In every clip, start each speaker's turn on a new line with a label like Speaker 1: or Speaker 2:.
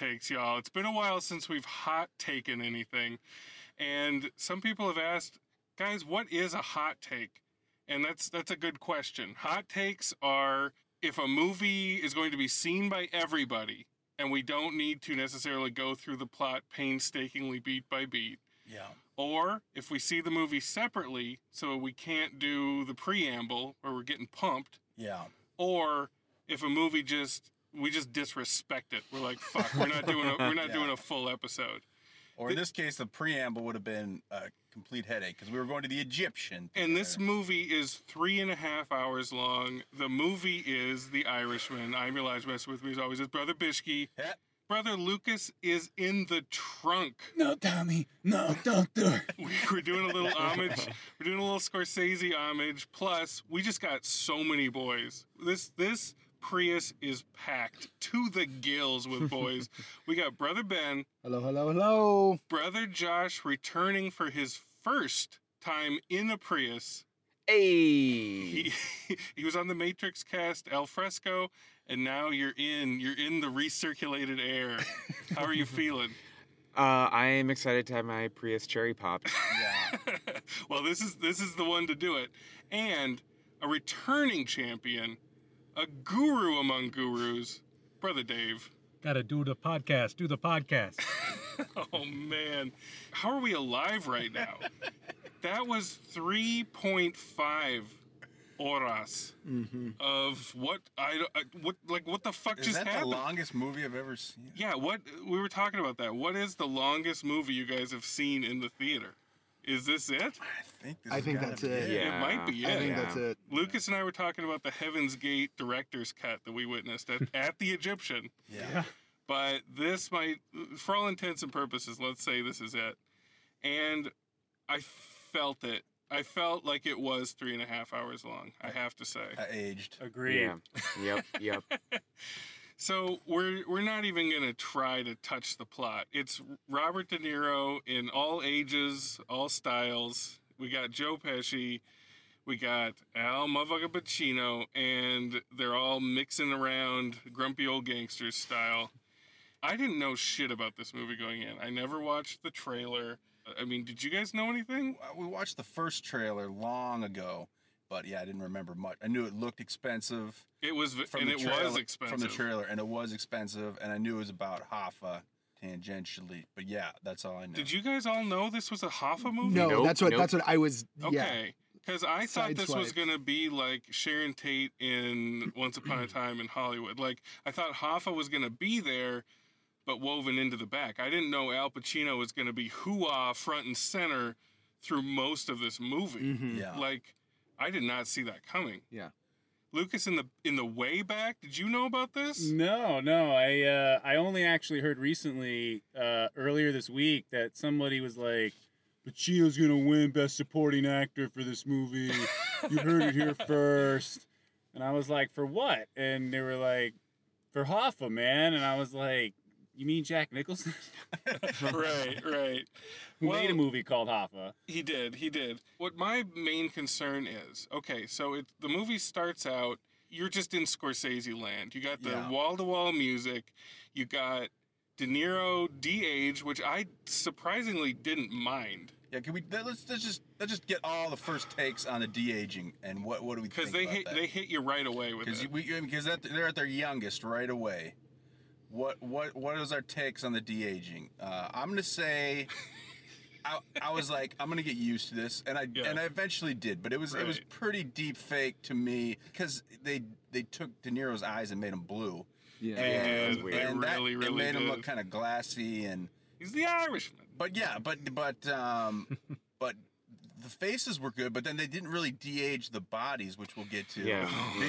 Speaker 1: Takes, y'all. It's been a while since we've hot taken anything, and some people have asked, guys, what is a hot take? And that's that's a good question. Hot takes are if a movie is going to be seen by everybody, and we don't need to necessarily go through the plot painstakingly beat by beat.
Speaker 2: Yeah.
Speaker 1: Or if we see the movie separately, so we can't do the preamble or we're getting pumped,
Speaker 2: Yeah.
Speaker 1: or if a movie just we just disrespect it. We're like, fuck, we're not doing a, we're not
Speaker 2: Yeah.
Speaker 1: doing a full episode.
Speaker 2: Or in this case, the preamble would have been a complete headache because we were going to the Egyptian.
Speaker 1: And this movie is three and a half hours long. The movie is The Irishman. I'm Elijah Mess with me as always is Brother Bishke.
Speaker 2: Yeah.
Speaker 1: Brother Lucas is in the trunk.
Speaker 3: No, Tommy. No, doctor.
Speaker 1: We- We're doing a little homage. We're doing a little Scorsese homage. Plus, we just got so many boys. This this Prius is packed to the gills with boys. we got brother Ben,
Speaker 3: Hello, hello, hello.
Speaker 1: brother Josh returning for his first time in a Prius.
Speaker 3: Hey.
Speaker 1: He he was on the Matrix cast Al Fresco, and now you're in you're in the recirculated air. How are you feeling?
Speaker 4: Uh, I am excited to have my Prius cherry pop.
Speaker 2: Yeah.
Speaker 1: well, this is this is the one to do it, and a returning champion, a guru among gurus, brother Dave.
Speaker 5: Gotta do the podcast. Do the podcast.
Speaker 1: Oh man, how are we alive right now? that was three point five horas mm-hmm. of what I, I what like what the fuck
Speaker 2: Is
Speaker 1: just
Speaker 2: that the longest movie I've ever seen?
Speaker 1: Yeah, what we were talking about that. What is the longest movie you guys have seen in the theater? Is this it?
Speaker 2: I think this
Speaker 3: I
Speaker 2: has
Speaker 3: think that's
Speaker 2: be
Speaker 3: it.
Speaker 1: It might be it.
Speaker 3: I think
Speaker 4: Yeah.
Speaker 3: that's it.
Speaker 1: Lucas and I were talking about the Heaven's Gate director's cut that we witnessed at, at the Egyptian.
Speaker 2: Yeah.
Speaker 1: But this might, for all intents and purposes, let's say this is it. And I felt it. I felt like it was three and a half hours long, I have to say.
Speaker 2: I aged.
Speaker 5: Agreed.
Speaker 4: yeah. Yep. Yep.
Speaker 1: So we're we're not even gonna try to touch the plot. It's Robert De Niro in all ages, all styles. We got Joe Pesci, we got Al motherfucking Pacino, and they're all mixing around grumpy old gangsters style. I didn't know shit about this movie going in. I never watched the trailer. I mean, did you guys know anything?
Speaker 2: We watched the first trailer long ago, but yeah, I didn't remember much. I knew it looked expensive
Speaker 1: It was, v-
Speaker 2: from
Speaker 1: and
Speaker 2: the
Speaker 1: it
Speaker 2: trailer,
Speaker 1: was expensive.
Speaker 2: from the trailer, and it was expensive, and I knew it was about Hoffa tangentially. But yeah, that's all I know.
Speaker 1: Did you guys all know this was a Hoffa movie?
Speaker 3: No,
Speaker 4: Nope,
Speaker 3: that's what
Speaker 4: nope.
Speaker 3: that's what I was. Yeah.
Speaker 1: Okay. Because I thought this was going to be like Sharon Tate in Once Upon a Time in Hollywood. Like, I thought Hoffa was going to be there, but woven into the back. I didn't know Al Pacino was going to be hoo-ah front and center through most of this movie.
Speaker 3: Mhm.
Speaker 2: Yeah.
Speaker 1: Like, I did not see that coming.
Speaker 3: Yeah.
Speaker 1: Lucas, in the in the way back, did you know about this?
Speaker 5: No, no. I uh, I only actually heard recently, uh, earlier this week, that somebody was like, Pacino's gonna win Best Supporting Actor for this movie. you heard it here first. And I was like, for what? And they were like, for Hoffa, man. And I was like, you mean Jack Nicholson?
Speaker 1: right, right.
Speaker 5: Who
Speaker 1: Well-
Speaker 5: made a movie called Hoffa?
Speaker 1: He did. He did. What my main concern is, okay, so it the movie starts out. You're just in Scorsese land. You got the wall to wall music. You got De Niro de-age, which I surprisingly didn't mind
Speaker 2: Yeah, can we? Let's, let's just let's just get all the first takes on the de aging and what what do we
Speaker 1: because they
Speaker 2: about
Speaker 1: hit
Speaker 2: that?
Speaker 1: they hit you right away with
Speaker 2: because
Speaker 1: it.
Speaker 2: because that, they're at their youngest right away. What what what is our takes on the de aging? Uh, I'm gonna say. I, I was like, I'm gonna get used to this, and I
Speaker 1: Yeah.
Speaker 2: and I eventually did, but it was it was pretty deep fake to me because they they took De Niro's eyes and made them blue,
Speaker 3: Yeah.
Speaker 2: and,
Speaker 1: did. They
Speaker 2: and that,
Speaker 1: really,
Speaker 2: it
Speaker 1: really
Speaker 2: made him look kind of glassy and
Speaker 1: He's the Irishman.
Speaker 2: but yeah, but but um, but the faces were good, but then they didn't really de-age the bodies, which we'll get to.
Speaker 4: Yeah.
Speaker 1: Oh,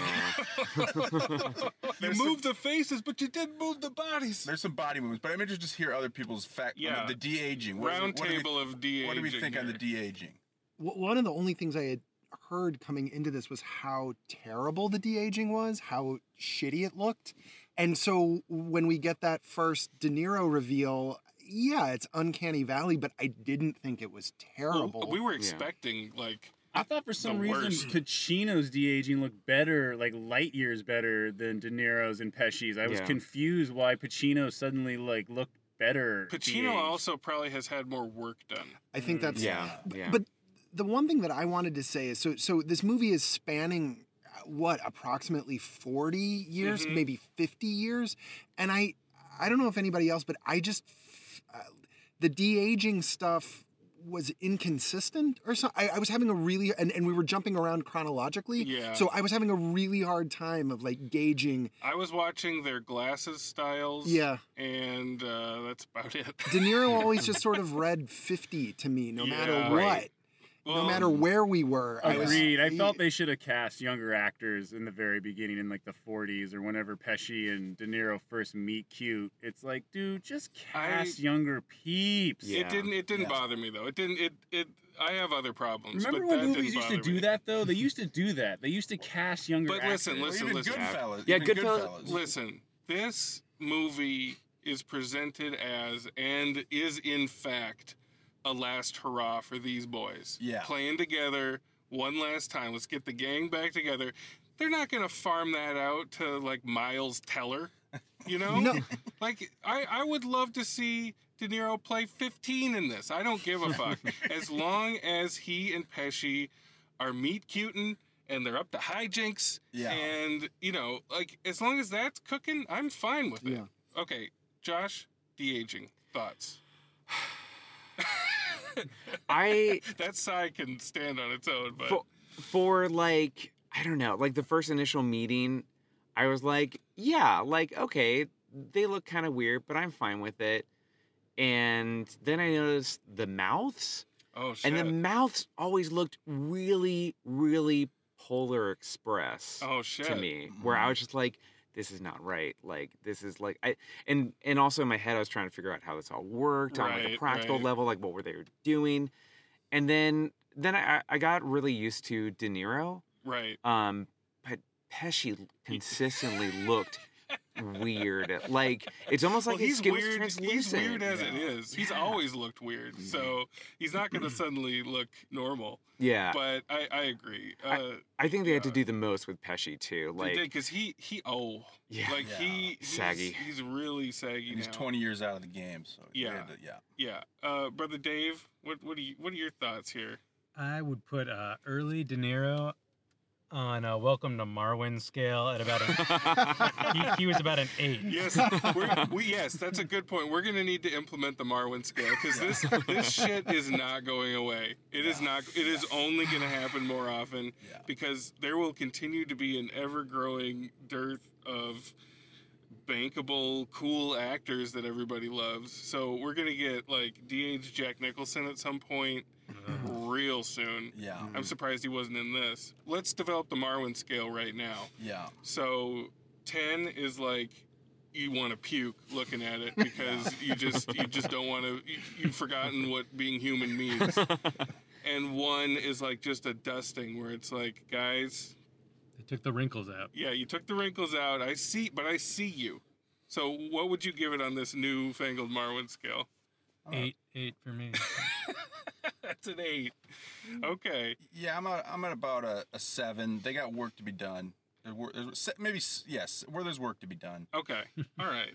Speaker 1: you
Speaker 2: There's some-
Speaker 1: moved the faces, but you didn't move the bodies.
Speaker 2: There's some body movements, but I'm interested to just hear other people's fact.
Speaker 1: Yeah.
Speaker 2: the de-aging. What is it-
Speaker 1: Round
Speaker 2: what do we-
Speaker 1: of de-aging.
Speaker 2: What do we think on the de-aging?
Speaker 3: W- One of the only things I had heard coming into this was how terrible the de aging was, how shitty it looked. And so when we get that first De Niro reveal, yeah, it's Uncanny Valley, but I didn't think it was
Speaker 1: Well,
Speaker 3: terrible.
Speaker 1: we were expecting like
Speaker 5: I thought for some reason
Speaker 1: worst.
Speaker 5: Pacino's de aging looked better, like light years better than De Niro's and Pesci's. I was
Speaker 4: Yeah.
Speaker 5: confused why Pacino suddenly like looked better.
Speaker 1: Pacino
Speaker 5: de-aged.
Speaker 1: also probably has had more work done.
Speaker 3: I think that's
Speaker 4: Yeah, yeah.
Speaker 3: But the one thing that I wanted to say is so so this movie is spanning uh, what approximately 40 years,
Speaker 1: Mhm.
Speaker 3: maybe 50 years, and I I don't know if anybody else, but I just the de aging stuff was inconsistent or so I, I was having a really and, and we were jumping around chronologically
Speaker 1: Yeah.
Speaker 3: so i was having a really hard time of like gauging
Speaker 1: I was watching their glasses styles.
Speaker 3: yeah
Speaker 1: And uh, that's about it.
Speaker 3: de niro always just sort of read 50 to me no matter what
Speaker 4: Right.
Speaker 3: No
Speaker 1: um,
Speaker 3: matter where we were I was-
Speaker 5: Agreed. I felt they should have cast younger actors in the very beginning, in like the 40s or whenever Pesci and De Niro first meet cute. It's like, dude, just cast younger peeps.
Speaker 4: Yeah.
Speaker 1: It didn't. It didn't
Speaker 2: Yeah.
Speaker 1: bother me though. It didn't. It. It. I have other problems.
Speaker 5: Remember
Speaker 1: but
Speaker 5: when
Speaker 1: that
Speaker 5: movies used to do
Speaker 1: me.
Speaker 5: that though? They used to do that. They used to cast younger
Speaker 1: But listen,
Speaker 5: actors.
Speaker 1: listen,
Speaker 2: even
Speaker 1: listen.
Speaker 2: Goodfellas.
Speaker 4: Yeah,
Speaker 2: even
Speaker 4: Goodfellas-
Speaker 1: Listen, this movie is presented as and is in fact a last hurrah for these boys.
Speaker 2: Yeah.
Speaker 1: Playing together one last time. Let's get the gang back together. They're not going to farm that out to like Miles Teller. You know?
Speaker 3: No.
Speaker 1: Like I I would love to see De Niro play 15 in this. I don't give a fuck. as long as he and Pesci are meet cutin' and they're up to hijinks
Speaker 2: Yeah.
Speaker 1: and you know, like as long as that's cooking, I'm fine with it.
Speaker 3: Yeah.
Speaker 1: Okay, Josh, de aging thoughts.
Speaker 4: I
Speaker 1: That side can stand on its own, but
Speaker 4: for, for like I don't know, like the first initial meeting, I was like, yeah, like okay, they look kind of weird, but I'm fine with it. And then I noticed the mouths,
Speaker 1: oh shit.
Speaker 4: and the mouths always looked really, really Polar Express
Speaker 1: oh shit.
Speaker 4: to me, where I mm-hmm. was just like, this is not right. Like this is like I and and also in my head I was trying to figure out how this all worked on like a practical
Speaker 1: right.
Speaker 4: level, like what were they doing, and then then I I got really used to De Niro,
Speaker 1: Right.
Speaker 4: um, but Pesci consistently looked weird. Like it's almost like
Speaker 1: well,
Speaker 4: his
Speaker 1: he's
Speaker 4: skin was
Speaker 1: weird. He's
Speaker 4: translucent.
Speaker 1: weird as it is. He's
Speaker 4: Yeah.
Speaker 1: always looked weird, so he's not going to suddenly look normal.
Speaker 4: yeah,
Speaker 1: But I, I agree. Uh,
Speaker 4: I think they had to do the most with Pesci too. Like
Speaker 1: because he he oh
Speaker 4: Yeah.
Speaker 1: like
Speaker 2: Yeah.
Speaker 1: he he's,
Speaker 4: Saggy.
Speaker 1: He's really saggy
Speaker 2: And he's
Speaker 1: now.
Speaker 2: 20 years out of the game, so
Speaker 1: Yeah.
Speaker 2: had to- yeah.
Speaker 1: Yeah, uh, brother Dave, what what do you what are your thoughts here?
Speaker 6: I would put uh, early De Niro on a Welcome to Marwen scale at about a, he, he was about an eight.
Speaker 1: Yes, we're, yes, that's a good point. We're gonna need to implement the Marwen scale because this this shit is not going away. It is not. It is only gonna happen more often
Speaker 2: Yeah.
Speaker 1: because there will continue to be an ever growing dearth of bankable, cool actors that everybody loves. So we're gonna get like DH Jack Nicholson at some point Mm-hmm. real soon.
Speaker 2: Yeah.
Speaker 1: I'm surprised he wasn't in this. Let's develop the Marwen scale right now.
Speaker 2: Yeah.
Speaker 1: So 10 is like you want to puke looking at it because you just you just don't want to you, you've forgotten what being human means. And 1 is like just a dusting where it's like guys,
Speaker 6: They took the wrinkles out.
Speaker 1: yeah, you took the wrinkles out. I see but I see you. So what would you give it on this newfangled Marwen scale?
Speaker 6: Eight, eight for me.
Speaker 1: That's an 8. Okay.
Speaker 2: Yeah, I'm at, I'm at about a, a seven. They got work to be done. There wor- there's se- Maybe yes, where there's work to be done.
Speaker 1: Okay. All right.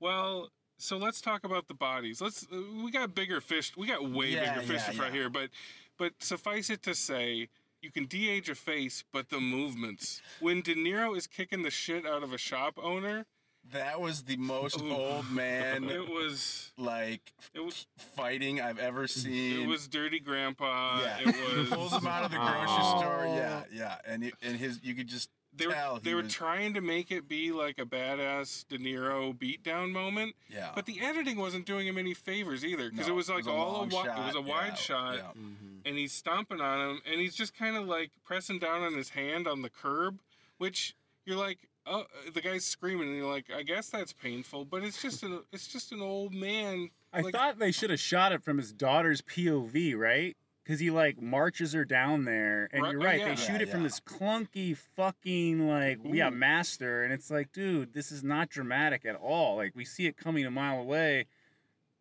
Speaker 1: Well, so let's talk about the bodies. Let's. Uh, we got bigger fish. We got way
Speaker 2: Yeah,
Speaker 1: bigger fish
Speaker 2: yeah, yeah.
Speaker 1: here. But, but suffice it to say, you can de-age a face, but the movements. When De Niro is kicking the shit out of a shop owner,
Speaker 2: That was the most
Speaker 1: Ooh.
Speaker 2: old man
Speaker 1: it was.
Speaker 2: like
Speaker 1: It was.
Speaker 2: fighting I've ever seen.
Speaker 1: It was dirty grandpa.
Speaker 2: yeah.
Speaker 1: It was.
Speaker 2: pulls him out of the grocery
Speaker 4: Oh.
Speaker 2: store. Yeah, yeah, and it, and his you could just
Speaker 1: they were,
Speaker 2: tell
Speaker 1: they were
Speaker 2: was-
Speaker 1: trying to make it be like a badass De Niro beatdown moment,
Speaker 2: Yeah.
Speaker 1: but the editing wasn't doing him any favors either because
Speaker 2: No,
Speaker 1: it was like
Speaker 2: a
Speaker 1: all a
Speaker 2: long
Speaker 1: wi- it was a
Speaker 2: shot,
Speaker 1: wide
Speaker 2: yeah,
Speaker 1: shot,
Speaker 2: yeah.
Speaker 4: Mm-hmm.
Speaker 1: and he's stomping on him, and he's just kind of like pressing down on his hand on the curb, which you're like, oh, uh, the guy's screaming, and you're like, I guess that's painful, but it's just an it's just an old man.
Speaker 5: I
Speaker 1: like,
Speaker 5: thought they should have shot it from his daughter's POV, right? Because he like marches her down there, and
Speaker 1: Right,
Speaker 5: you're
Speaker 1: oh,
Speaker 5: right.
Speaker 1: yeah.
Speaker 5: They shoot
Speaker 2: Yeah,
Speaker 5: it from this clunky fucking like yeah master, and it's like, dude, this is not dramatic at all. Like we see it coming a mile away,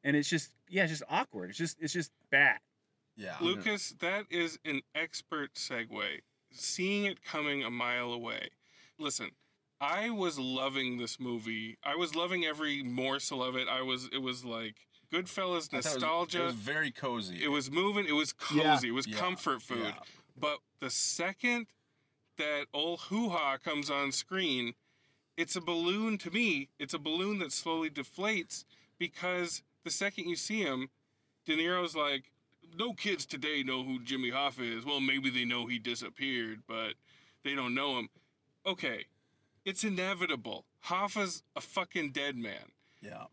Speaker 5: and it's just yeah, it's just awkward. It's just it's just bad.
Speaker 2: Yeah.
Speaker 1: Lucas, that is an expert segue. Seeing it coming a mile away. Listen, I was loving this movie. I was loving every morsel of it. I was. It was like Goodfellas
Speaker 2: thought it was-
Speaker 1: nostalgia.
Speaker 2: It was very cozy.
Speaker 1: It was moving. It was
Speaker 3: Yeah.
Speaker 1: cozy. It was
Speaker 2: Yeah,
Speaker 1: comfort food.
Speaker 2: yeah.
Speaker 1: But the second that old hoo ha comes on screen, it's a balloon to me. It's a balloon that slowly deflates because the second you see him, De Niro's like, no kids today know who Jimmy Hoffa is. Well, maybe they know he disappeared, but they don't know him. Okay, it's inevitable. Hoffa's a fucking dead man
Speaker 2: Yeah.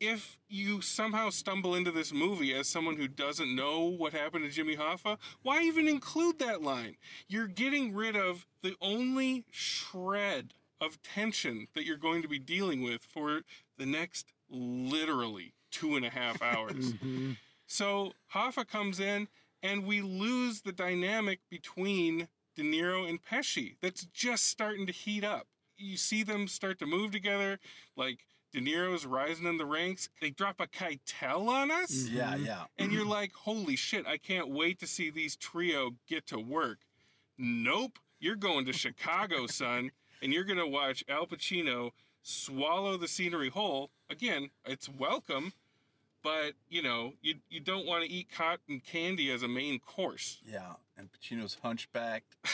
Speaker 1: if you somehow stumble into this movie as someone who doesn't know what happened to Jimmy Hoffa, why even include that line? You're getting rid of the only shred of tension that you're going to be dealing with for the next literally two and a half hours. Mm-hmm. So Hoffa comes in, and we lose the dynamic between De Niro and Pesci. That's just starting to heat up. You see them start to move together, like De Niro's rising in the ranks. They drop a Keitel on us,
Speaker 2: Yeah, yeah. Mm-hmm.
Speaker 1: and you're like, "Holy shit! I can't wait to see these trio get to work." Nope, you're going to Chicago, son, and you're gonna watch Al Pacino swallow the scenery whole. Again, it's welcome, but you know, you you don't want to eat cotton candy as a main course.
Speaker 2: Yeah. And Pacino's hunchbacked.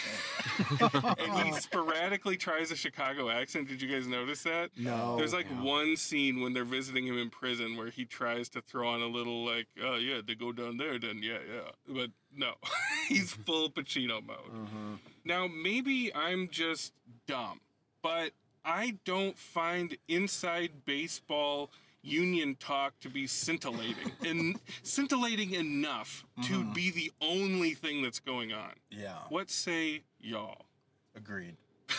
Speaker 1: And he sporadically tries a Chicago accent. Did you guys notice that?
Speaker 3: No.
Speaker 1: There's like
Speaker 4: yeah.
Speaker 1: one scene when they're visiting him in prison where he tries to throw on a little like, oh yeah, they go down there, then yeah, yeah. But no, he's full Pacino mode. Mm-hmm. Now maybe I'm just dumb, but I don't find inside baseball union talk to be scintillating and scintillating enough to mm-hmm. be the only thing that's going on.
Speaker 2: yeah.
Speaker 1: What say y'all?
Speaker 2: Agreed.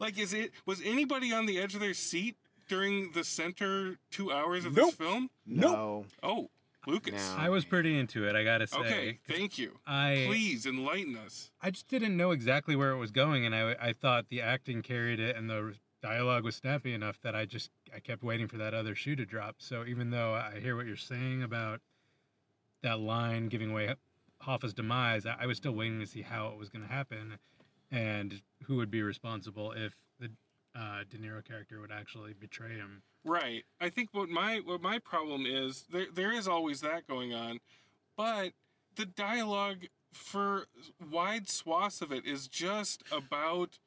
Speaker 1: Like, is it was anybody on the edge of their seat during the center two hours of
Speaker 5: Nope.
Speaker 1: this film?
Speaker 3: No.
Speaker 1: Oh, Lucas.
Speaker 4: No.
Speaker 6: I was pretty into it. I gotta say.
Speaker 1: Okay, thank you.
Speaker 6: I
Speaker 1: Please enlighten us.
Speaker 6: I just didn't know exactly where it was going, and I I thought the acting carried it, and the dialogue was snappy enough that I just I kept waiting for that other shoe to drop. So even though I hear what you're saying about that line giving away Hoffa's demise, I, was still waiting to see how it was going to happen, and who would be responsible if the uh, De Niro character would actually betray him.
Speaker 1: Right. I think what my what my problem is there there is always that going on, but the dialogue for wide swaths of it is just about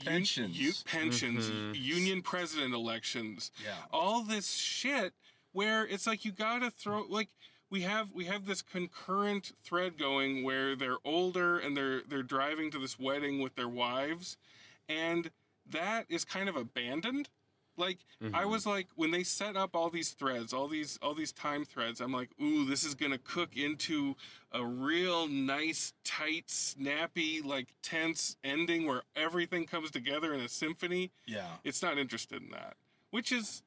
Speaker 2: Pensions.
Speaker 1: pensions,
Speaker 4: Mhm.
Speaker 1: union president elections,
Speaker 2: Yeah.
Speaker 1: all this shit where it's like you gotta throw like we have we have this concurrent thread going where they're older and they're they're driving to this wedding with their wives and that is kind of abandoned like i mm-hmm. was like when they set up all these threads all these all these time threads i'm like ooh this is gonna cook into a real nice tight snappy like tense ending where everything comes together in a symphony
Speaker 2: Yeah.
Speaker 1: it's not interested in that, which is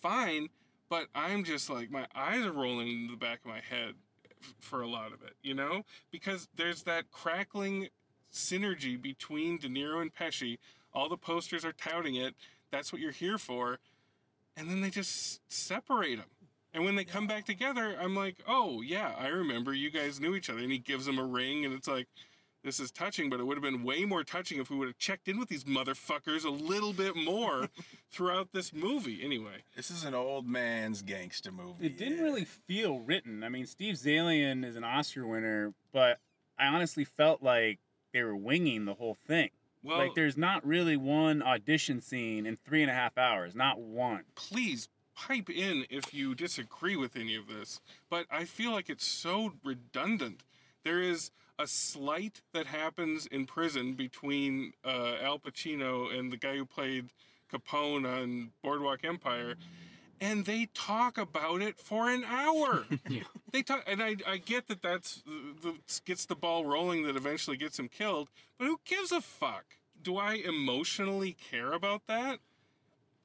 Speaker 1: fine. But I'm just like my eyes are rolling in the back of my head f- for a lot of it, you know, because there's that crackling synergy between De Niro and Pesci. All the posters are touting it. That's what you're here for, and then they just separate them. And when they come back together, I'm like, oh yeah, I remember you guys knew each other. And he gives him a ring, and it's like, this is touching, but it would have been way more touching if we would have checked in with these motherfuckers a little bit more throughout this movie. Anyway,
Speaker 2: This is an old man's gangster movie.
Speaker 5: It didn't
Speaker 2: yeah.
Speaker 5: really feel written. I mean, Steve Zaillian is an Oscar winner, but I honestly felt like they were winging the whole thing.
Speaker 1: Well,
Speaker 5: like, there's not really one audition scene in three and a half hours. Not one.
Speaker 1: please pipe in if you disagree with any of this, but I feel like it's so redundant. There is a slight that happens in prison between uh, Al Pacino and the guy who played Capone on Boardwalk Empire, and they talk about it for an hour.
Speaker 4: Yeah.
Speaker 1: They talk, and I, I get that that's the, gets the ball rolling that eventually gets him killed, but who gives a fuck? Do I emotionally care about that?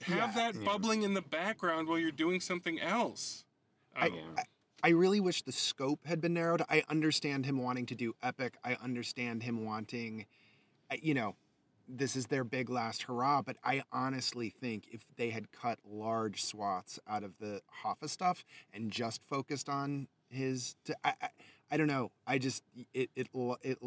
Speaker 1: Have
Speaker 3: Yeah.
Speaker 1: that bubbling in the background while you're doing something else. I, um, I.
Speaker 3: I, I really wish the scope had been narrowed. I understand him wanting to do epic. I understand him wanting, you know, this is their big last hurrah. But I honestly think if they had cut large swaths out of the Hoffa stuff and just focused on his, t- I, I, I don't know. I just it it it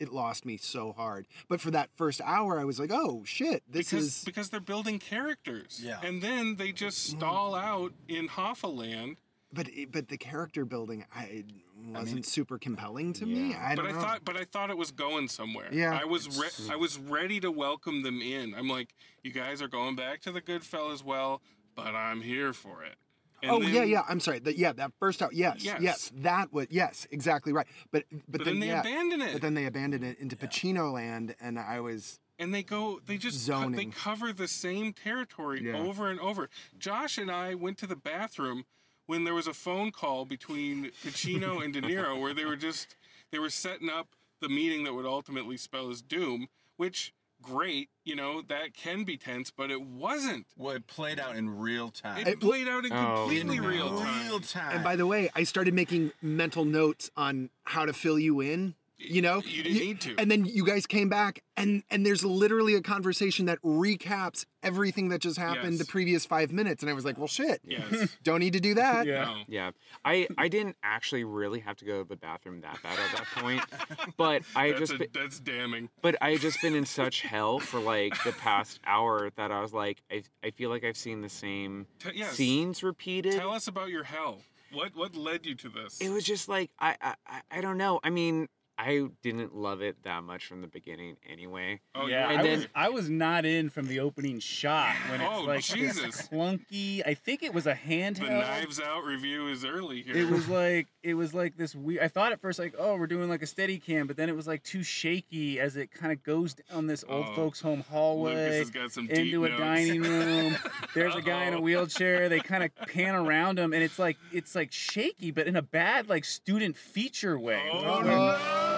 Speaker 3: it lost me so hard. But for that first hour, I was like, oh shit, this
Speaker 1: because
Speaker 3: is
Speaker 1: because they're building characters.
Speaker 2: Yeah.
Speaker 1: And then they just mm-hmm. stall out in Hoffa land.
Speaker 3: But eh, but the character building I wasn't super compelling to me. I
Speaker 1: But
Speaker 3: don't
Speaker 1: I
Speaker 3: know.
Speaker 1: thot but I thought it was going somewhere.
Speaker 3: Yeah.
Speaker 1: I was re- I was ready to welcome them in. I'm like, you guys are going back to the Goodfellas well, but I'm here for it. And
Speaker 3: oh yeah,
Speaker 1: then-
Speaker 3: yeah. I'm sorry. The, yeah, that first out. Yes,
Speaker 1: Yes.
Speaker 3: yes, that was yes, exactly right. But but,
Speaker 1: But,
Speaker 3: then,
Speaker 1: then, they
Speaker 3: yeah,
Speaker 1: abandon it.
Speaker 3: but then they abandoned it into Pacino land, and I was
Speaker 1: and they go they just co- they cover the same territory
Speaker 3: Yeah.
Speaker 1: over and over josh and i went to the bathroom when there was a phone call between pacino and de niro where they were just they were setting up the meeting that would ultimately spell his doom which great you know that can be tense but it wasn't
Speaker 2: Well, it played out in real time.
Speaker 1: it played out in
Speaker 4: Oh,
Speaker 1: completely
Speaker 4: no.
Speaker 1: real time
Speaker 2: Real time.
Speaker 3: and by the way, I started making mental notes on how to fill you in. You know,
Speaker 1: You didn't need to.
Speaker 3: And then you guys came back, and and there's literally a conversation that recaps everything that just happened the previous five minutes, and I was like, well, shit,
Speaker 1: yes
Speaker 3: don't need to do that.
Speaker 5: Yeah.
Speaker 1: no.
Speaker 4: Yeah, I I didn't actually really have to go to the bathroom that bad at that point, but I
Speaker 1: that's,
Speaker 4: just
Speaker 1: a, that's damning
Speaker 4: but I had just been in such hell for like the past hour that I was like I I feel like I've seen the same
Speaker 1: T- yes.
Speaker 4: scenes repeated.
Speaker 1: tell us about your hell what what led you to this
Speaker 4: It was just like I, I I- I don't know. I mean, I didn't love it that much from the beginning anyway.
Speaker 1: oh
Speaker 5: yeah,
Speaker 4: And
Speaker 5: I,
Speaker 4: then-
Speaker 5: was, I was not in from the opening shot when it's
Speaker 1: Oh,
Speaker 5: like this
Speaker 1: Jesus.
Speaker 5: clunky. I think it was a handheld.
Speaker 1: the knives out review is early here
Speaker 5: It was like it was like this weird. I thought at first like, oh, we're doing like a steady cam, but then it was like too shaky as it kind of goes down this old
Speaker 1: Oh,
Speaker 5: folks' home
Speaker 1: Lucas
Speaker 5: hallway
Speaker 1: has got some deep
Speaker 5: into a
Speaker 1: notes.
Speaker 5: dining room. There's a guy in a wheelchair. They kind of pan around him, and it's like it's like shaky, but in a bad like student feature way.
Speaker 1: Oh,
Speaker 5: where-
Speaker 1: no.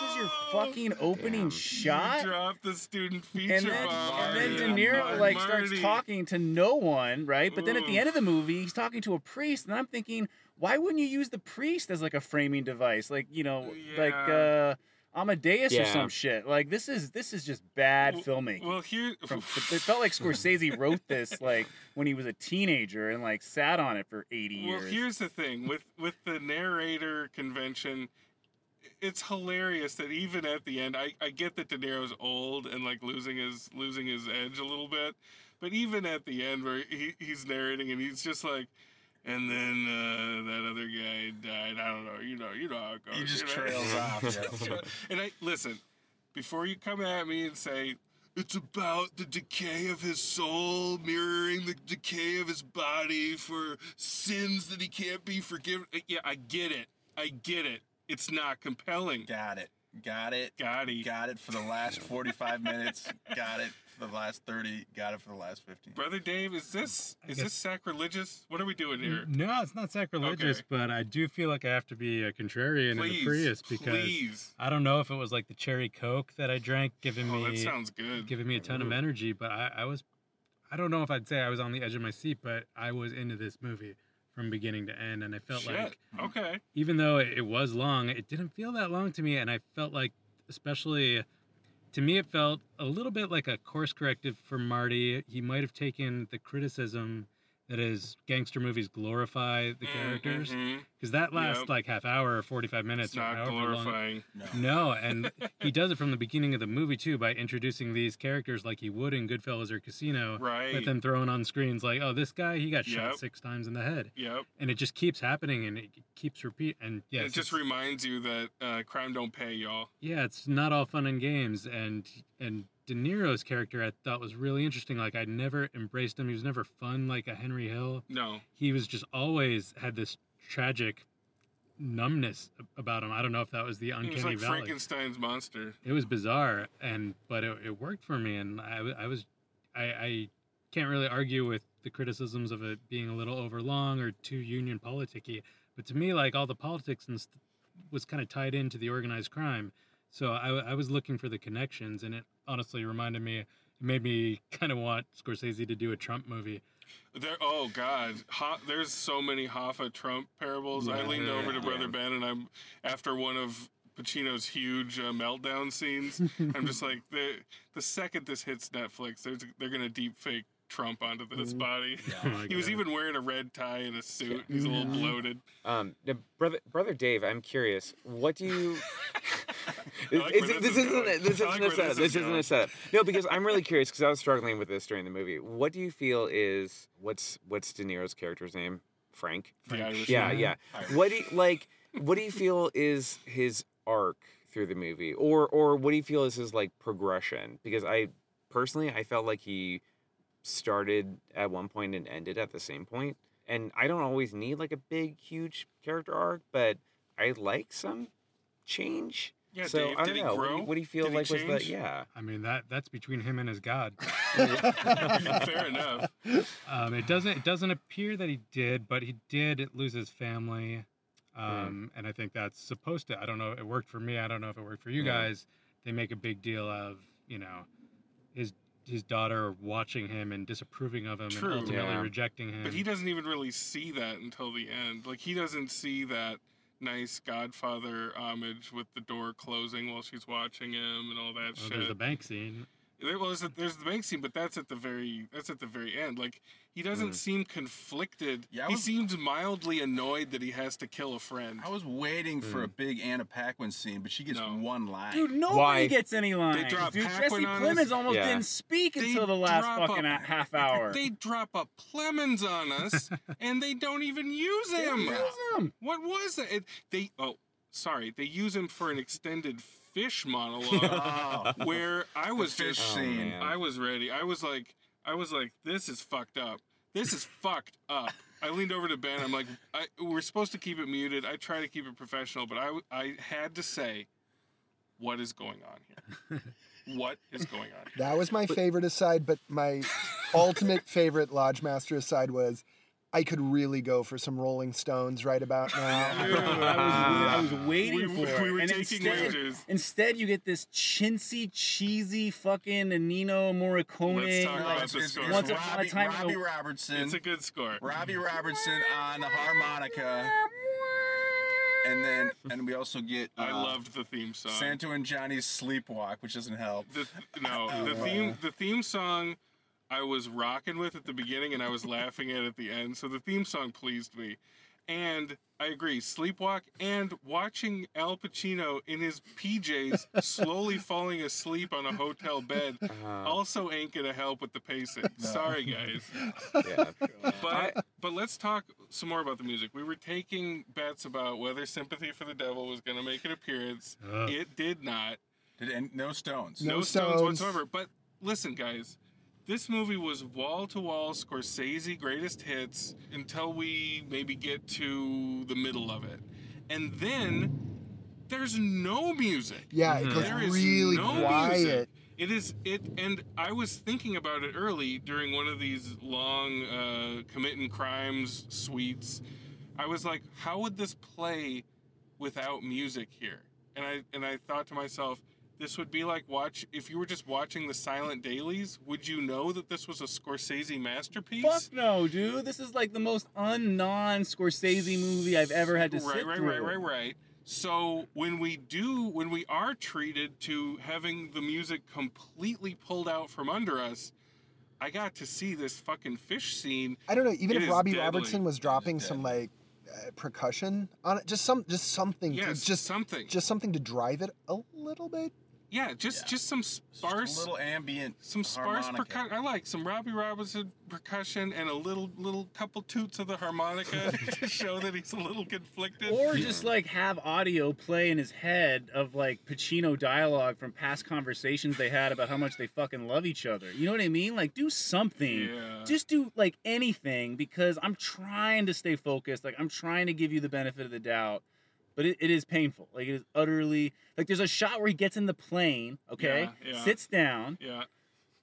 Speaker 5: This is your fucking opening
Speaker 4: Damn.
Speaker 5: shot.
Speaker 1: Drop the student feature
Speaker 5: And then,
Speaker 1: bomb.
Speaker 5: and then De
Speaker 1: Marty.
Speaker 5: Niro like starts talking to no one, right? But then at the end of the movie, he's talking to a priest, and I'm thinking, why wouldn't you use the priest as like a framing device, like you know, like
Speaker 1: Yeah.
Speaker 5: uh, Amadeus or some shit? Like this is this is just bad
Speaker 1: Well-
Speaker 5: filmmaking.
Speaker 1: Well, here.
Speaker 5: From, it felt like Scorsese wrote this like when he was a teenager and like sat on it for 80
Speaker 1: Well,
Speaker 5: years.
Speaker 1: Well, here's the thing with with the narrator convention. It's hilarious that even at the end, I, I get that De Niro's old and like losing his losing his edge a little bit, but even at the end where he, he's narrating and he's just like, and then uh, that other guy died. I don't know. You know. You know how it goes.
Speaker 2: He just
Speaker 1: you know?
Speaker 2: trails off. Yeah.
Speaker 1: and I listen before you come at me and say it's about the decay of his soul mirroring the decay of his body for sins that he can't be forgiven. Uh, Yeah, I get it. I get it. It's not compelling.
Speaker 2: Got it. Got it.
Speaker 1: Got it.
Speaker 2: Got it for the last 45 minutes. Got it for the last 30. Got it for the last 15.
Speaker 1: Brother Dave, is this
Speaker 6: I
Speaker 1: is
Speaker 6: guess-
Speaker 1: this sacrilegious? What are we doing here?
Speaker 6: No, it's not sacrilegious,
Speaker 1: Okay.
Speaker 6: but I do feel like I have to be a contrarian in the
Speaker 1: Please,
Speaker 6: Prius because
Speaker 1: please.
Speaker 6: I don't know if it was like the cherry coke that I drank giving
Speaker 1: Oh,
Speaker 6: me
Speaker 1: that sounds good.
Speaker 6: giving me a ton of
Speaker 4: mm-hmm.
Speaker 6: energy, but I, I was I don't know if I'd say I was on the edge of my seat, but I was into this movie from beginning to end, and I felt
Speaker 1: Shit.
Speaker 6: like
Speaker 1: okay.
Speaker 6: even though it it was long, it didn't feel that long to me, and I felt like, especially to me, it felt a little bit like a course corrective for Marty. He might have taken the criticism that is gangster movies glorify the characters
Speaker 1: Mhm.
Speaker 6: because that last
Speaker 1: Yep.
Speaker 6: like half hour or 45 minutes
Speaker 1: It's
Speaker 6: or
Speaker 1: not
Speaker 6: however long
Speaker 1: glorifying.
Speaker 2: No.
Speaker 6: no, and he does it from the beginning of the movie too by introducing these characters like he would in Goodfellas or Casino,
Speaker 1: Right.
Speaker 6: but then throwing on screens like, oh, this guy he got shot six times in the head,
Speaker 1: Yep.
Speaker 6: and it just keeps happening and it keeps repeat and yeah,
Speaker 1: it just
Speaker 6: just-
Speaker 1: reminds you that uh, crime don't pay, y'all.
Speaker 6: yeah, it's not all fun and games, and and De Niro's character I thought was really interesting. Like I'd never embraced him; he was never fun like a Henry Hill.
Speaker 1: No.
Speaker 6: He was just always had this tragic numbness about him. I don't know if that was the
Speaker 1: He
Speaker 6: uncanny
Speaker 1: was like
Speaker 6: valley.
Speaker 1: Frankenstein's monster.
Speaker 6: It was bizarre, and but it, it worked for me, and I, I was I, I can't really argue with the criticisms of it being a little overlong or too union politicky. But to me, like all the politics and st- was kind of tied into the organized crime. So I, I was looking for the connections, and it honestly reminded me. It made me kind of want Scorsese to do a Trump movie.
Speaker 1: There, oh God, Ho, there's so many Hoffa Trump parables. I leaned over to Brother Ben, and I'm after one of Pacino's huge uh, meltdown scenes. I'm just like the the second this hits Netflix, there's they're gonna deep fake Trump onto this body.
Speaker 6: Oh
Speaker 1: he was even wearing a red tie and a suit. He's a little bloated.
Speaker 4: Um, now, brother, brother Dave, I'm curious. What do you?
Speaker 1: I like
Speaker 4: Is
Speaker 1: this
Speaker 4: this
Speaker 1: is
Speaker 4: isn't
Speaker 1: going.
Speaker 4: a, this isn't a setup.
Speaker 1: this
Speaker 4: This
Speaker 1: is
Speaker 4: isn't a
Speaker 1: going.
Speaker 4: setup. No, because I'm really curious because I was struggling with this during the movie. What do you feel is what's what's De Niro's character's name? Frank.
Speaker 1: The Irish
Speaker 4: Yeah, yeah.
Speaker 2: Irish.
Speaker 4: What do you, like? What do you feel is his arc through the movie, or or what do you feel is his like progression? Because I personally I felt like he started at one point and ended at the same point. point, and I don't always need like a big huge character arc, but I like some change.
Speaker 1: Yeah,
Speaker 4: so
Speaker 1: Dave,
Speaker 4: I
Speaker 1: did
Speaker 4: don't
Speaker 1: he
Speaker 4: know. What do
Speaker 1: grow?
Speaker 4: you, what do you feel
Speaker 1: Did
Speaker 4: like was the yeah?
Speaker 6: I mean that that's between him and his God.
Speaker 1: Fair enough.
Speaker 6: Um, it doesn't it doesn't appear that he did, but he did lose his family, um, and I think that's supposed to. I don't know. It worked for me. I don't know if it worked for you
Speaker 4: Yeah.
Speaker 6: guys. They make a big deal of you know his his daughter watching him and disapproving of him
Speaker 1: True.
Speaker 6: and ultimately
Speaker 4: Yeah.
Speaker 6: rejecting him.
Speaker 1: But he doesn't even really see that until the end. Like he doesn't see that nice Godfather homage with the door closing while she's watching him and all that
Speaker 6: Well,
Speaker 1: shit.
Speaker 6: there's the bank scene.
Speaker 1: There, well, there's the, there's the bank scene, but that's at the very that's at the very end. Like he doesn't
Speaker 4: Mm.
Speaker 1: seem conflicted.
Speaker 2: Yeah, I
Speaker 1: he seems mildly annoyed that he has to kill a friend.
Speaker 2: I was waiting for a big Anna Paquin scene, but she gets
Speaker 1: No.
Speaker 2: one line.
Speaker 5: Dude, nobody
Speaker 4: Why?
Speaker 5: gets any lines.
Speaker 1: They drop
Speaker 5: Dude,
Speaker 1: Paquin
Speaker 5: Jesse Plemons almost
Speaker 4: Yeah.
Speaker 5: didn't speak
Speaker 1: They
Speaker 5: until the last fucking
Speaker 1: a-
Speaker 5: a half hour.
Speaker 1: They drop a Plemons on us, and they don't even use him.
Speaker 5: Use Him.
Speaker 1: What was that? It, they oh, sorry, they use him for an extended fish monologue
Speaker 2: Oh,
Speaker 1: where I was
Speaker 2: fish
Speaker 1: just,
Speaker 4: Oh,
Speaker 2: scene.
Speaker 1: I was ready. I was like, I was like, this is fucked up. This is fucked up. I leaned over to Ben. I'm like, I, we're supposed to keep it muted. I try to keep it professional, but I, I had to say, what is going on here? what is going on here?
Speaker 3: That was my favorite aside, but my ultimate favorite Lodge Master aside was I could really go for some Rolling Stones right about now.
Speaker 5: Dude, I was, I was waiting
Speaker 1: We-
Speaker 5: for
Speaker 1: we
Speaker 5: it.
Speaker 1: were
Speaker 5: and
Speaker 1: taking
Speaker 5: instead,
Speaker 1: wagers.
Speaker 5: instead, you get this chintzy, cheesy fucking Nino Morricone.
Speaker 1: Let's talk
Speaker 2: No,
Speaker 1: about
Speaker 5: like,
Speaker 2: it's,
Speaker 1: the score.
Speaker 2: it's
Speaker 5: Once upon a
Speaker 2: Robbie,
Speaker 5: time
Speaker 2: Robbie
Speaker 5: the-
Speaker 2: Robertson.
Speaker 1: It's a good score.
Speaker 2: Robbie Robertson on the harmonica, and then and we also get uh,
Speaker 1: I loved the theme song.
Speaker 2: Santo and Johnny's sleepwalk, which doesn't help.
Speaker 1: The, no, the theme the theme song I was rocking with at the beginning and I was laughing at at the end. So the theme song pleased me. And I agree, Sleepwalk and watching Al Pacino in his PJs slowly falling asleep on a hotel bed
Speaker 4: Uh,
Speaker 1: also ain't gonna help with the pacing. Sorry guys.
Speaker 4: yeah.
Speaker 1: But but let's talk some more about the music. We were taking bets about whether Sympathy for the Devil was gonna make an appearance.
Speaker 6: Ugh.
Speaker 1: It did not.
Speaker 2: Did and no stones.
Speaker 3: No
Speaker 1: No, stones.
Speaker 3: stones.
Speaker 1: whatsoever. But listen, guys, this movie was wall to wall Scorsese greatest hits until we maybe get to the middle of it, and then there's no music.
Speaker 3: Yeah, it goes
Speaker 1: There is
Speaker 3: really
Speaker 1: no
Speaker 3: quiet.
Speaker 1: music. It is it, and I was thinking about it early during one of these long uh, committing crimes suites. I was like, how would this play without music here? And I and I thought to myself, this would be like watch if you were just watching the silent dailies. Would you know that this was a Scorsese masterpiece?
Speaker 5: Fuck no, dude. This is like the most un-non Scorsese movie I've ever had to
Speaker 1: right,
Speaker 5: sit
Speaker 1: right,
Speaker 5: through.
Speaker 1: right, right, right. So when we do, when we are treated to having the music completely pulled out from under us, I got to see this fucking fish scene.
Speaker 3: I don't know. Even
Speaker 1: It
Speaker 3: if Robbie
Speaker 1: deadly.
Speaker 3: Robertson was dropping some like uh, percussion on it, just some, just something,
Speaker 1: Yes,
Speaker 3: to, just
Speaker 1: something.
Speaker 3: just something to drive it a little bit.
Speaker 1: Yeah, just
Speaker 2: Yeah.
Speaker 1: just some
Speaker 2: Just
Speaker 1: sparse,
Speaker 2: a little ambient.
Speaker 1: some sparse percussion. I like some Robbie Robinson percussion and a little little couple toots of the harmonica to show that he's a little conflicted.
Speaker 5: Or just like have audio play in his head of like Pacino dialogue from past conversations they had about how much they fucking love each other. You know what I mean? Like do something.
Speaker 1: yeah.
Speaker 5: Just do like anything because I'm trying to stay focused. Like I'm trying to give you the benefit of the doubt. But it, it is painful. Like it is utterly like there's a shot where he gets in the plane, okay,
Speaker 1: Yeah, yeah.
Speaker 5: sits down.
Speaker 1: Yeah,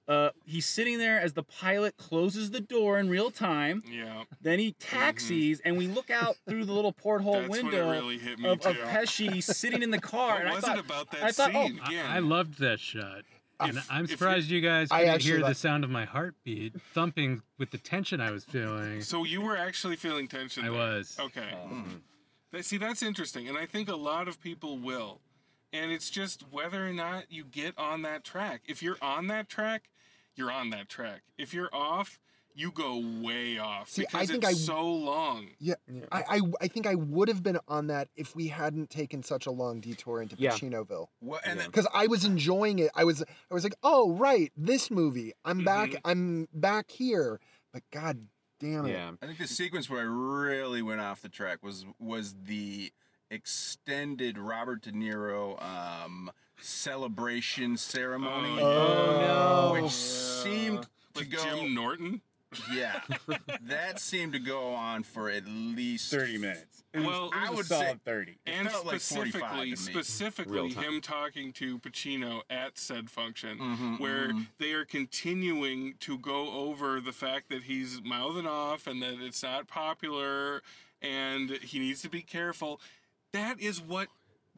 Speaker 5: Uh, he's sitting there as the pilot closes the door in real time.
Speaker 1: yeah.
Speaker 5: Then he taxis, and we look out through the little porthole
Speaker 1: Mm-hmm. That's
Speaker 5: window
Speaker 1: when really hit me
Speaker 5: of,
Speaker 1: too.
Speaker 5: of Pesci sitting in the car.
Speaker 1: What
Speaker 5: and
Speaker 1: was
Speaker 5: I thought,
Speaker 1: it about that
Speaker 5: I thought, oh,
Speaker 1: scene? Again,
Speaker 6: I loved that shot. And I'm
Speaker 1: if you-
Speaker 6: surprised you, guys
Speaker 3: I
Speaker 6: couldn't
Speaker 3: actually
Speaker 6: hear the sound of my heartbeat thumping with the tension I was feeling.
Speaker 1: So you were actually feeling tension.
Speaker 6: I
Speaker 1: there.
Speaker 6: was.
Speaker 1: Okay.
Speaker 2: Mm-hmm.
Speaker 1: That- See, that's interesting, and I think a lot of people will. And it's just whether or not you get on that track. If you're on that track, you're on that track. If you're off, you go way off
Speaker 3: See, I
Speaker 1: because
Speaker 3: think
Speaker 1: it's
Speaker 3: I-
Speaker 1: so long.
Speaker 3: Yeah, I, I I think I would have been on that if we hadn't taken such a long detour into
Speaker 4: Yeah.
Speaker 3: Pacinoville.
Speaker 2: What, and then,
Speaker 3: Because I was enjoying it. I was I was like, oh right, this movie. I'm back.
Speaker 1: Mhm.
Speaker 3: I'm back here. But god damn it.
Speaker 4: Yeah.
Speaker 2: I think the sequence where I really went off the track was was the extended Robert De Niro um, celebration ceremony,
Speaker 3: Oh, no.
Speaker 2: which seemed to
Speaker 1: like
Speaker 2: go.
Speaker 1: Jim Norton.
Speaker 2: Yeah, that seemed to go on for at least
Speaker 5: 30 minutes. It was,
Speaker 1: Well,
Speaker 5: it was
Speaker 2: I
Speaker 5: a
Speaker 2: would
Speaker 5: solid
Speaker 2: say-
Speaker 5: 30.
Speaker 2: It
Speaker 1: and
Speaker 2: felt like
Speaker 1: specifically,
Speaker 2: to me.
Speaker 1: specifically him talking to Pacino at said function,
Speaker 2: Mhm,
Speaker 1: where
Speaker 2: mhm.
Speaker 1: they are continuing to go over the fact that he's mouthing off and that it's not popular and he needs to be careful. That is what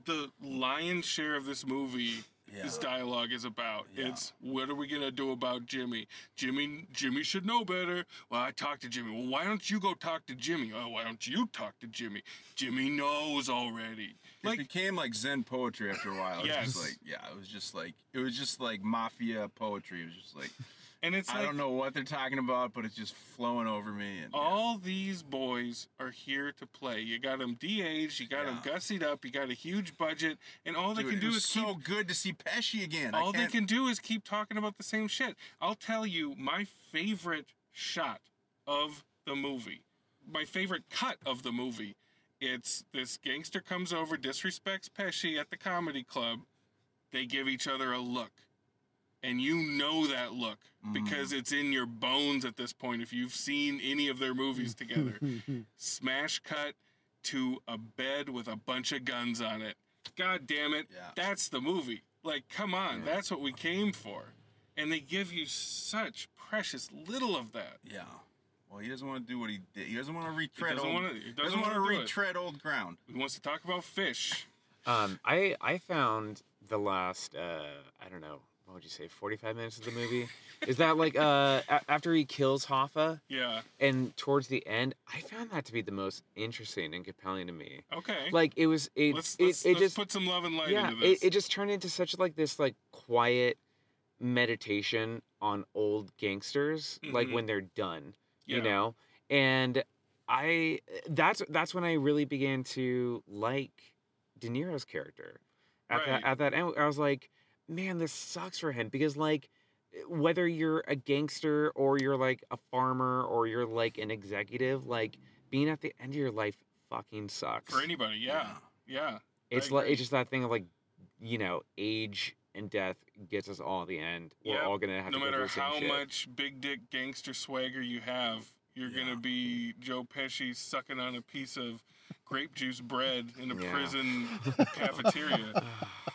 Speaker 1: the lion's share of this movie. This dialogue is about.
Speaker 2: Yeah.
Speaker 1: It's what are we gonna do about Jimmy? Jimmy, Jimmy should know better. Well, I talked to Jimmy. Well, why don't you go talk to Jimmy? Oh, why don't you talk to Jimmy? Jimmy knows already.
Speaker 2: It became like Zen poetry after a while. It was
Speaker 1: Yes.
Speaker 2: just like, yeah, it was just like it was just like mafia poetry. It was just like
Speaker 1: And it's
Speaker 2: I
Speaker 1: like
Speaker 2: don't know what they're talking about, but it's just flowing over me. And,
Speaker 1: all these boys are here to play. You got them de-aged, you got them gussied up, you got a huge budget, and all they
Speaker 2: Dude,
Speaker 1: can
Speaker 2: it
Speaker 1: do is
Speaker 2: so
Speaker 1: keep.
Speaker 2: good to see Pesci again.
Speaker 1: All they can do is keep talking about the same shit. I'll tell you my favorite shot of the movie, my favorite cut of the movie. It's this gangster comes over, disrespects Pesci at the comedy club. They give each other a look. And you know that look mm-hmm. because it's in your bones at this point if you've seen any of their movies together. Smash cut to a bed with a bunch of guns on it. God damn it.
Speaker 2: Yeah.
Speaker 1: That's the movie. Like, come on. That's what we came for. And they give you such precious little of that.
Speaker 2: Yeah. Well, he doesn't want to do what he did. He doesn't want to retread
Speaker 1: doesn't
Speaker 2: old.
Speaker 1: wanna- he
Speaker 2: he
Speaker 1: doesn't
Speaker 2: doesn't want to
Speaker 1: wanna do it.
Speaker 2: retread old ground.
Speaker 1: He wants to talk about fish.
Speaker 4: Um, I I found the last uh, I don't know what would you say 45 minutes of the movie is that like uh a- after he kills Hoffa
Speaker 1: Yeah.
Speaker 4: and towards the end I found that to be the most interesting and compelling to me.
Speaker 1: Okay.
Speaker 4: Like it was it
Speaker 1: let's
Speaker 4: it,
Speaker 1: let's,
Speaker 4: it
Speaker 1: let's
Speaker 4: just
Speaker 1: put some love and light
Speaker 4: yeah
Speaker 1: into
Speaker 4: it,
Speaker 1: this.
Speaker 4: it just turned into such like this like quiet meditation on old gangsters like
Speaker 1: Mhm.
Speaker 4: when they're done
Speaker 1: yeah.
Speaker 4: you know and i that's that's when i really began to like de niro's character at
Speaker 1: Right.
Speaker 4: that at that end i was like man this sucks for him because like eh, whether you're a gangster or you're like a farmer or you're like an executive like being at the end of your life fucking sucks
Speaker 1: For anybody, yeah. Yeah.
Speaker 4: it's like it's just that thing of like you know age and death gets us all at the end we're
Speaker 1: Yeah,
Speaker 4: all gonna have
Speaker 1: no
Speaker 4: to go
Speaker 1: matter
Speaker 4: through the same
Speaker 1: how
Speaker 4: shit.
Speaker 1: much big dick gangster swagger you have, you're
Speaker 2: Yeah.
Speaker 1: gonna be Joe Pesci sucking on a piece of grape juice bread in a
Speaker 4: Yeah.
Speaker 1: prison cafeteria.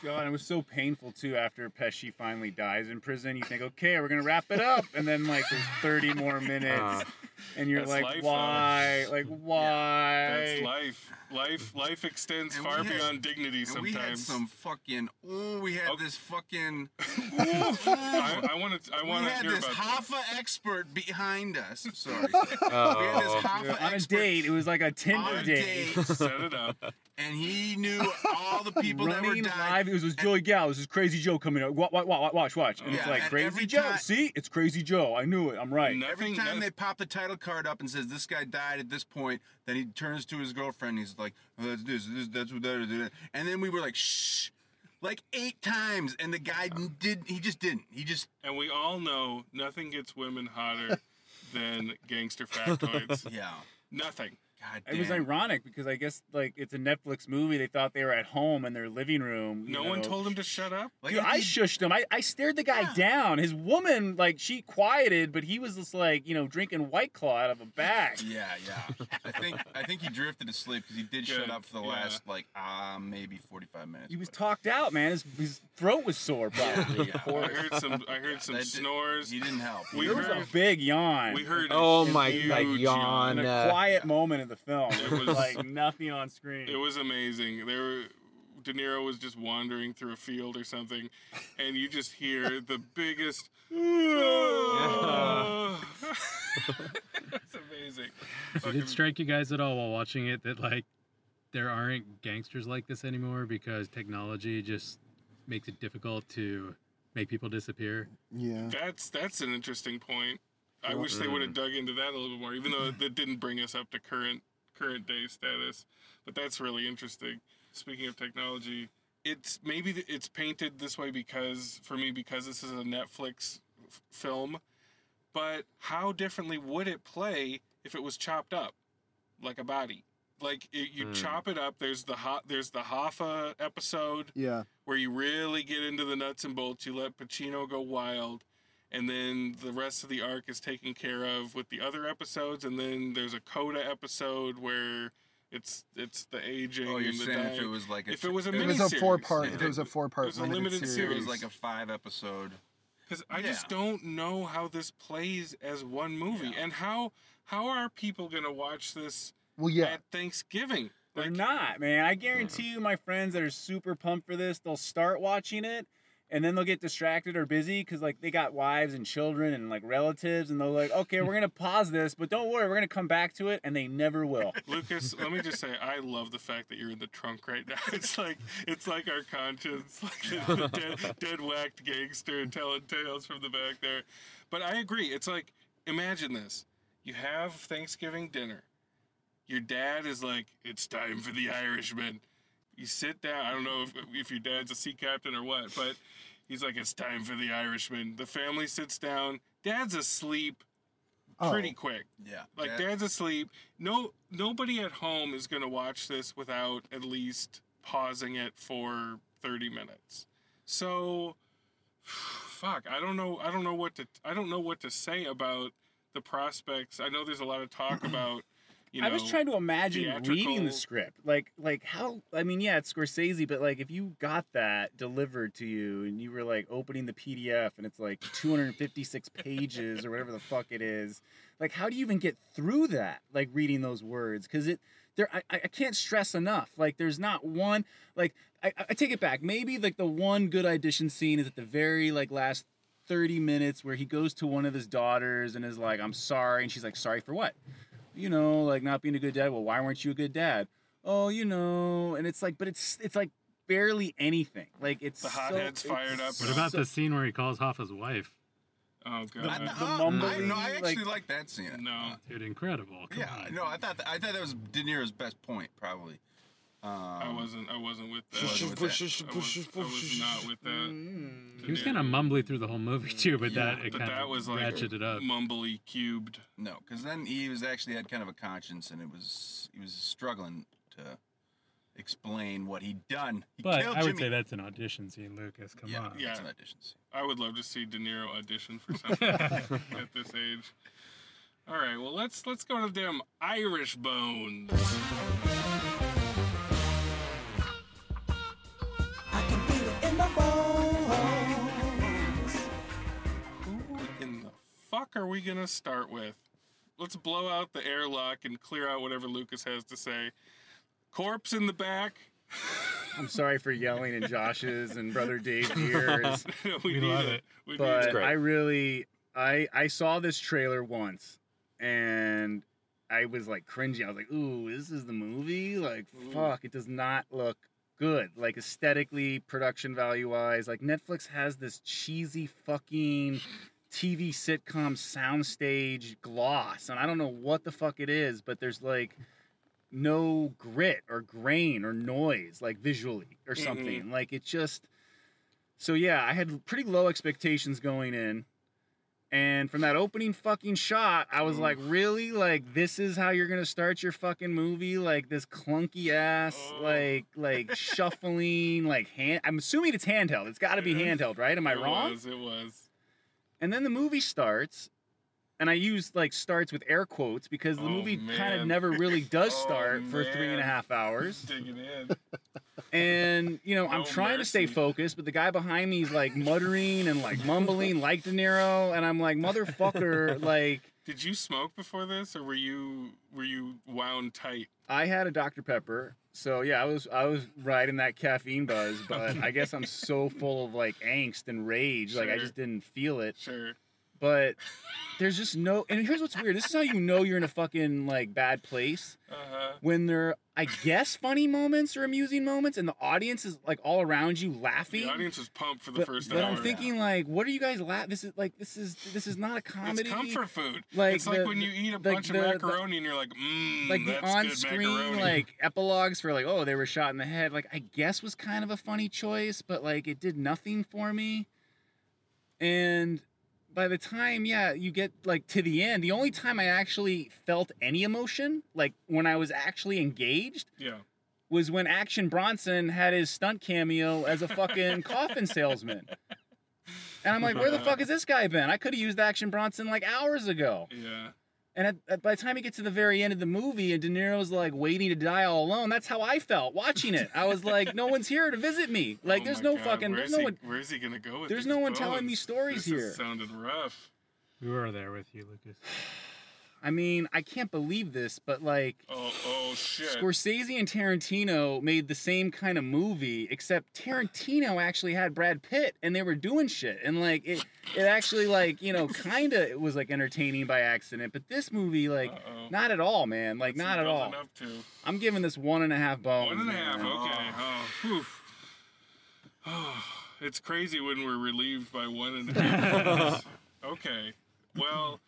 Speaker 5: God, it was so painful too after Pesci finally dies in prison. You think, okay, we're gonna wrap it up, and then like there's 30 more minutes,
Speaker 4: Uh,
Speaker 5: and you're
Speaker 1: that's
Speaker 5: like,
Speaker 1: life, though.
Speaker 5: why? Like why?
Speaker 1: That's life. Life life extends
Speaker 2: And
Speaker 1: far
Speaker 2: had-
Speaker 1: beyond dignity
Speaker 2: And we had
Speaker 1: sometimes.
Speaker 2: some fucking. Oh, we had
Speaker 1: Okay.
Speaker 2: this fucking.
Speaker 1: I, I want to I
Speaker 2: we
Speaker 1: want to
Speaker 2: had
Speaker 1: hear
Speaker 2: this
Speaker 1: about
Speaker 2: Hoffa expert behind us. Sorry.
Speaker 4: oh,
Speaker 2: We had this oh. Hoffa
Speaker 5: You on a date, it was like a Tinder
Speaker 2: on
Speaker 5: date.
Speaker 2: date.
Speaker 1: Set it up.
Speaker 2: and he knew all the people that were
Speaker 5: Running
Speaker 2: dying.
Speaker 5: live, it was this Joey Gallo. It was this Crazy Joe coming out. Watch, watch, watch, watch. And it's
Speaker 2: Yeah,
Speaker 5: like
Speaker 2: and
Speaker 5: Crazy
Speaker 2: every
Speaker 5: Joe.
Speaker 2: time-
Speaker 5: See, it's Crazy Joe. I knew it. I'm right.
Speaker 2: Every time
Speaker 1: that-
Speaker 2: they pop the title card up and says this guy died at this point, then he turns to his girlfriend. He's like, oh, "That's this, this, that's what that is." And then we were like, "Shh," like eight times, and the guy did. He just didn't. He just
Speaker 1: and we all know nothing gets women hotter than gangster factoids.
Speaker 2: yeah.
Speaker 1: Nothing.
Speaker 2: God
Speaker 5: It was ironic because I guess like it's a Netflix movie. They thought they were at home in their living room. you
Speaker 1: No one told him to shut up.
Speaker 2: Like,
Speaker 5: Dude, I shushed him. I, I stared the guy
Speaker 2: Yeah.
Speaker 5: down. His woman, like, she quieted, but he was just like, you know, drinking White Claw out of a bag.
Speaker 2: Yeah, yeah. I think I think he drifted asleep because he did shut up for the
Speaker 1: yeah.
Speaker 2: last like uh maybe forty five minutes.
Speaker 5: He was
Speaker 2: but
Speaker 5: talked out, man. His, his throat was sore, probably.
Speaker 2: Yeah.
Speaker 5: of.
Speaker 1: I heard some. I heard some
Speaker 2: That did-
Speaker 1: snores.
Speaker 2: He didn't help.
Speaker 1: We
Speaker 5: There was a big yawn.
Speaker 1: We heard. a
Speaker 4: Oh my- like
Speaker 1: huge
Speaker 4: yawn.
Speaker 5: in a
Speaker 4: uh,
Speaker 5: quiet moment in the film.
Speaker 1: It
Speaker 5: It was
Speaker 1: was-
Speaker 5: like nothing on screen.
Speaker 1: It was amazing. There, were, De Niro was just wandering through a field or something, and you just hear the biggest. it's amazing.
Speaker 6: Did
Speaker 1: Fucking-
Speaker 6: it strike you guys at all while watching it that like there aren't gangsters like this anymore because technology just makes it difficult to make people disappear?
Speaker 3: Yeah.
Speaker 1: That's that's an interesting point. I wish they would have dug into that a little bit more, even though that didn't bring us up to current current day status. But that's really interesting. Speaking of technology, it's maybe it's painted this way because for me because this is a Netflix f- film. But how differently would it play if it was chopped up like a body? Like it, you
Speaker 4: Hmm.
Speaker 1: chop it up. There's the hot. There's the Hoffa episode
Speaker 3: Yeah.
Speaker 1: where you really get into the nuts and bolts. You let Pacino go wild, and then the rest of the arc is taken care of with the other episodes. And then there's a Coda episode where it's it's the aging
Speaker 2: Oh, you're
Speaker 1: and the
Speaker 2: saying if it was like a
Speaker 1: If it was a
Speaker 3: It was a four part.
Speaker 2: Yeah.
Speaker 3: If it was a four part
Speaker 1: It was a
Speaker 3: limited,
Speaker 1: limited
Speaker 2: If it was like a five episode.
Speaker 1: Because I
Speaker 2: Yeah.
Speaker 1: just don't know how this plays as one movie,
Speaker 2: Yeah.
Speaker 1: and how how are people gonna watch this
Speaker 3: well, yeah.
Speaker 1: at Thanksgiving?
Speaker 5: They're
Speaker 1: Like,
Speaker 5: not, man. I guarantee hmm. you, my friends that are super pumped for this, they'll start watching it, and then they'll get distracted or busy because like they got wives and children and like relatives, and they're like, okay, we're gonna pause this, but don't worry, we're gonna come back to it, and they never will.
Speaker 1: Lucas, let me just say, I love the fact that you're in the trunk right now. It's like it's like our conscience, like the, the dead, dead whacked gangster telling tales from the back there. But I agree. It's like imagine this: you have Thanksgiving dinner. Your dad is like, "It's time for the Irishman." You sit down. I don't know if if your dad's a sea captain or what, but he's like, "It's time for the Irishman." The family sits down. Dad's asleep oh. pretty
Speaker 3: Oh.
Speaker 1: quick.
Speaker 2: Yeah.
Speaker 1: Like
Speaker 2: that-
Speaker 1: dad's asleep. No nobody at home is gonna watch this without at least pausing it for 30 minutes. So fuck, I don't know I don't know what to I don't know what to say about the prospects. I know there's a lot of talk about you know
Speaker 5: I was trying to imagine reading the script, like like how. I mean, yeah, it's Scorsese, but like if you got that delivered to you and you were like opening the PDF and it's like 256 pages or whatever the fuck it is, like how do you even get through that? Like reading those words because it. There, I, I can't stress enough. Like, there's not one. Like, I, I take it back. Maybe like the one good audition scene is at the very like last 30 minutes where he goes to one of his daughters and is like, "I'm sorry," and she's like, "Sorry for what?" You know, like not being a good dad. Well, why weren't you a good dad? Oh, you know, and it's like, but it's it's like barely anything. Like it's
Speaker 1: The
Speaker 5: so-
Speaker 1: hothead's fired up.
Speaker 6: What about
Speaker 5: so-
Speaker 6: the scene where he calls Hoffa's wife?
Speaker 1: Oh god.
Speaker 5: the
Speaker 2: uh,
Speaker 5: mumbling,
Speaker 2: I, no, I actually
Speaker 5: like-
Speaker 2: like that scene.
Speaker 1: No.
Speaker 6: Dude, incredible. Come
Speaker 2: Yeah,
Speaker 6: on.
Speaker 2: no, I thought I thought that was De Niro's best point, probably. Um,
Speaker 1: I wasn't I wasn't with that.
Speaker 2: Wasn't with that.
Speaker 1: I was, I was not with that.
Speaker 5: Mm.
Speaker 6: He was kind of mumbly through the whole movie too, but
Speaker 2: Yeah,
Speaker 6: that it kind
Speaker 1: that
Speaker 6: of
Speaker 1: was like
Speaker 6: ratcheted up.
Speaker 1: mumbly cubed.
Speaker 2: No, because then he was actually had kind of a conscience, and it was he was struggling to explain what he'd done. He
Speaker 6: But I would
Speaker 2: Jimmy.
Speaker 6: say that's an audition scene, Lucas. Come
Speaker 2: yeah,
Speaker 6: on.
Speaker 1: Yeah.
Speaker 2: it's an audition scene.
Speaker 1: I would love to see De Niro audition for something at this age. All right, well let's let's go to them Irish bones. Fuck are we gonna start with? Let's blow out the airlock and clear out whatever Lucas has to say. Corpse in the back.
Speaker 5: I'm sorry for yelling in Josh's and brother Dave's ears,
Speaker 1: we,
Speaker 6: We
Speaker 1: need
Speaker 6: love
Speaker 1: it.
Speaker 6: it.
Speaker 1: We need
Speaker 5: but
Speaker 1: it.
Speaker 4: great.
Speaker 5: I really, I I saw this trailer once, and I was like cringing. I was like, "Ooh, this is the movie!" Like,
Speaker 1: Ooh.
Speaker 5: fuck, it does not look good. Like aesthetically, production value wise, like Netflix has this cheesy fucking TV sitcom soundstage gloss, and I don't know what the fuck it is, but there's like no grit or grain or noise, like visually or something. Like it just. So yeah, I had pretty low expectations going in, And from that opening fucking shot, I was like, really? Like, this is how you're gonna start your fucking movie? Like this clunky ass,
Speaker 1: Oh.
Speaker 5: like, like shuffling, like hand. I'm assuming it's handheld. It's got to be handheld, right? Am I
Speaker 1: it
Speaker 5: wrong?
Speaker 1: Was, it was.
Speaker 5: And then the movie starts, and I use like starts with air quotes because the
Speaker 1: Oh,
Speaker 5: movie kind of never really does
Speaker 1: Oh,
Speaker 5: start for three and a half hours.
Speaker 1: Digging in.
Speaker 5: And you know, I'm
Speaker 1: No
Speaker 5: trying to stay focused, but the guy behind me is like muttering and like mumbling like De Niro, and I'm like, motherfucker, like
Speaker 1: Did you smoke before this, or were you were you wound tight?
Speaker 5: I had a Dr. Pepper. So yeah, I was I was riding that caffeine buzz, but I guess I'm so full of like angst and rage, like I just didn't feel it.
Speaker 1: Sure.
Speaker 5: But there's just no and here's what's weird. This is how you know you're in a fucking like bad place.
Speaker 1: Uh huh.
Speaker 5: when there I guess funny moments or amusing moments and the audience is like all around you laughing.
Speaker 1: The audience is pumped for the
Speaker 5: but,
Speaker 1: first
Speaker 5: but
Speaker 1: hour.
Speaker 5: I'm thinking like, what are you guys laughing This is like this is this is not a comedy.
Speaker 1: it's comfort food.
Speaker 5: Like
Speaker 1: it's like when you eat a
Speaker 5: like
Speaker 1: bunch
Speaker 5: the-
Speaker 1: of
Speaker 5: the-
Speaker 1: macaroni and you're like, mmm,
Speaker 5: like the on-screen like epilogues for like oh they were shot in the head like I guess was kind of a funny choice but like it did nothing for me and by the time yeah you get like to the end the only time I actually felt any emotion like when I was actually engaged
Speaker 1: yeah.
Speaker 5: was when Action Bronson had his stunt cameo as a fucking coffin salesman. And I'm like, where the fuck has this guy been? I could have used Action Bronson like hours ago.
Speaker 1: Yeah.
Speaker 5: And at, at- by the time he gets to the very end of the movie and De Niro's like waiting to die all alone, that's how I felt watching it. I was like, no one's here to visit me. Like,
Speaker 1: Oh
Speaker 5: there's no
Speaker 1: God,
Speaker 5: fucking,
Speaker 1: where's
Speaker 5: there's no
Speaker 1: he,
Speaker 5: one.
Speaker 1: Where's he gonna go with
Speaker 5: there's
Speaker 1: these
Speaker 5: no one telling me
Speaker 1: bones?
Speaker 5: stories
Speaker 1: this
Speaker 5: here.
Speaker 1: Is sounding rough.
Speaker 6: We were there with you, Lucas.
Speaker 5: I mean, I can't believe this, but like,
Speaker 1: Oh, oh shit.
Speaker 5: Scorsese and Tarantino made the same kind of movie, except Tarantino actually had Brad Pitt and they were doing shit. And like it it actually like, you know, kinda it was like entertaining by accident. But this movie, like,
Speaker 1: Uh-oh.
Speaker 5: not at all, man. Like
Speaker 1: What's he
Speaker 5: not at all.
Speaker 1: to?
Speaker 5: I'm giving this one and a half bones.
Speaker 1: One and a half.
Speaker 5: man.
Speaker 1: Okay. Oh. Oh, it's crazy when we're relieved by one and a half. bones. okay. Well.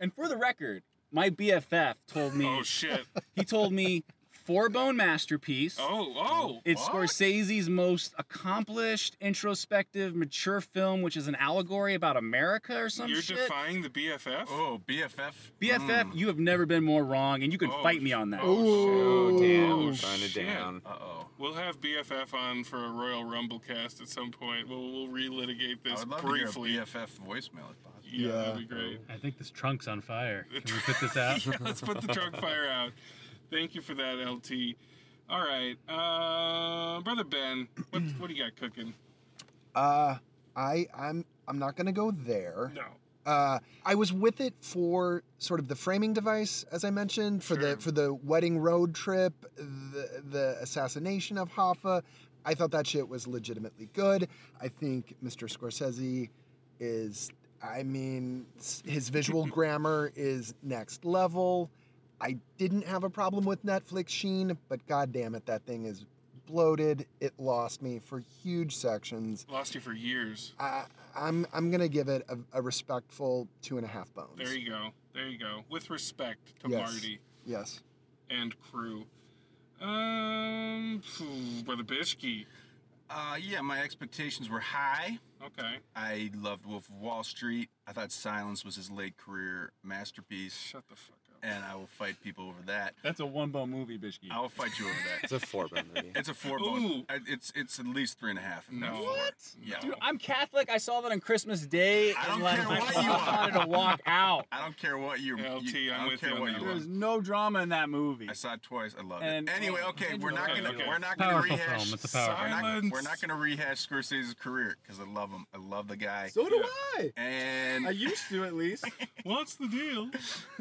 Speaker 5: And for the record, my BFF told me
Speaker 1: Oh shit.
Speaker 5: he told me four bone masterpiece.
Speaker 1: Oh oh.
Speaker 5: It's
Speaker 1: what?
Speaker 5: Scorsese's most accomplished, introspective, mature film, which is an allegory about America or some
Speaker 1: You're
Speaker 5: shit.
Speaker 1: defying the BFF.
Speaker 2: Oh, BFF.
Speaker 5: BFF,
Speaker 2: Mm.
Speaker 5: you have never been more wrong, and you can
Speaker 1: Oh,
Speaker 5: fight me on that.
Speaker 4: Oh, damn.
Speaker 1: Oh,
Speaker 4: Run it
Speaker 1: shit.
Speaker 4: down.
Speaker 2: Uh-oh.
Speaker 1: We'll have BFF on for a Royal Rumble cast at some point. We'll we'll relitigate
Speaker 2: I
Speaker 1: this
Speaker 2: would love
Speaker 1: briefly.
Speaker 2: to hear a BFF voicemail if possible.
Speaker 1: Yeah,
Speaker 3: Yeah.
Speaker 1: that'd be great.
Speaker 6: I think this trunk's on fire. Can we put this out?
Speaker 1: yeah, let's put the trunk fire out. Thank you for that, LT. All right, uh, brother Ben, what what do you got cooking?
Speaker 3: Uh, I I'm I'm not gonna go there.
Speaker 1: No.
Speaker 3: Uh, I was with it for sort of the framing device, as I mentioned, for
Speaker 1: Sure.
Speaker 3: the for the wedding road trip, the the assassination of Hoffa. I thought that shit was legitimately good. I think Mr. Scorsese is, I mean, his visual grammar is next level. I didn't have a problem with Netflix Sheen, but god damn it, that thing is bloated. It lost me for huge sections.
Speaker 1: Lost you for years.
Speaker 3: I, I'm I'm gonna give it a, a respectful two and a half bones.
Speaker 1: There you go. There you go. With respect to
Speaker 3: Yes.
Speaker 1: Marty
Speaker 3: Yes.
Speaker 1: and crew. Um, phew, brother Bishki.
Speaker 2: Uh, yeah, my expectations were high.
Speaker 1: Okay.
Speaker 2: I loved Wolf of Wall Street. I thought Silence was his late career masterpiece,
Speaker 1: Shut the fuck up.
Speaker 2: and I will fight people over that.
Speaker 5: That's a one bone movie, Bishki.
Speaker 2: I will fight you over that.
Speaker 4: It's a four bone movie.
Speaker 2: It's a four
Speaker 1: Ooh.
Speaker 2: bone. It's it's at least three and a half.
Speaker 1: No.
Speaker 5: What?
Speaker 2: Yeah.
Speaker 5: Dude, I'm Catholic. I saw that on Christmas Day,
Speaker 2: I
Speaker 5: and
Speaker 2: don't
Speaker 5: like
Speaker 2: care
Speaker 5: my
Speaker 2: what
Speaker 5: mom
Speaker 2: you are.
Speaker 5: wanted to walk out.
Speaker 2: I don't care what you.
Speaker 1: LT,
Speaker 2: you I
Speaker 1: I'm
Speaker 2: don't
Speaker 1: with
Speaker 2: care
Speaker 1: you
Speaker 2: what you are.
Speaker 5: There's no drama in that movie.
Speaker 2: I saw it twice. I love
Speaker 5: And-
Speaker 2: it. Anyway, okay, we're not gonna
Speaker 1: okay.
Speaker 2: we're not gonna
Speaker 6: Powerful
Speaker 2: rehash.
Speaker 6: film. It's a powerful
Speaker 2: we're, not,
Speaker 1: Silence.
Speaker 2: we're not gonna rehash Scorsese's career because I love him. I love the guy.
Speaker 3: So do
Speaker 1: Yeah.
Speaker 3: I.
Speaker 2: and
Speaker 5: I used to at least.
Speaker 1: What's the deal?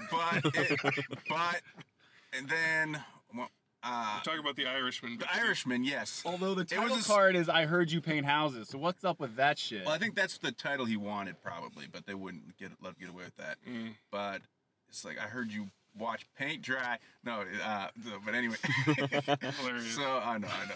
Speaker 2: but it, but and then well, uh,
Speaker 1: Talk about the Irishman.
Speaker 2: the Irishman. Yes.
Speaker 5: Although the
Speaker 2: It was
Speaker 5: title
Speaker 2: a s-
Speaker 5: card is "I heard you paint houses," so what's up with that shit?
Speaker 2: Well, I think that's the title he wanted probably, but they wouldn't get let him get away with that.
Speaker 1: Mm.
Speaker 2: But it's like I heard you watch paint dry. No, uh, but anyway. So I know, I know.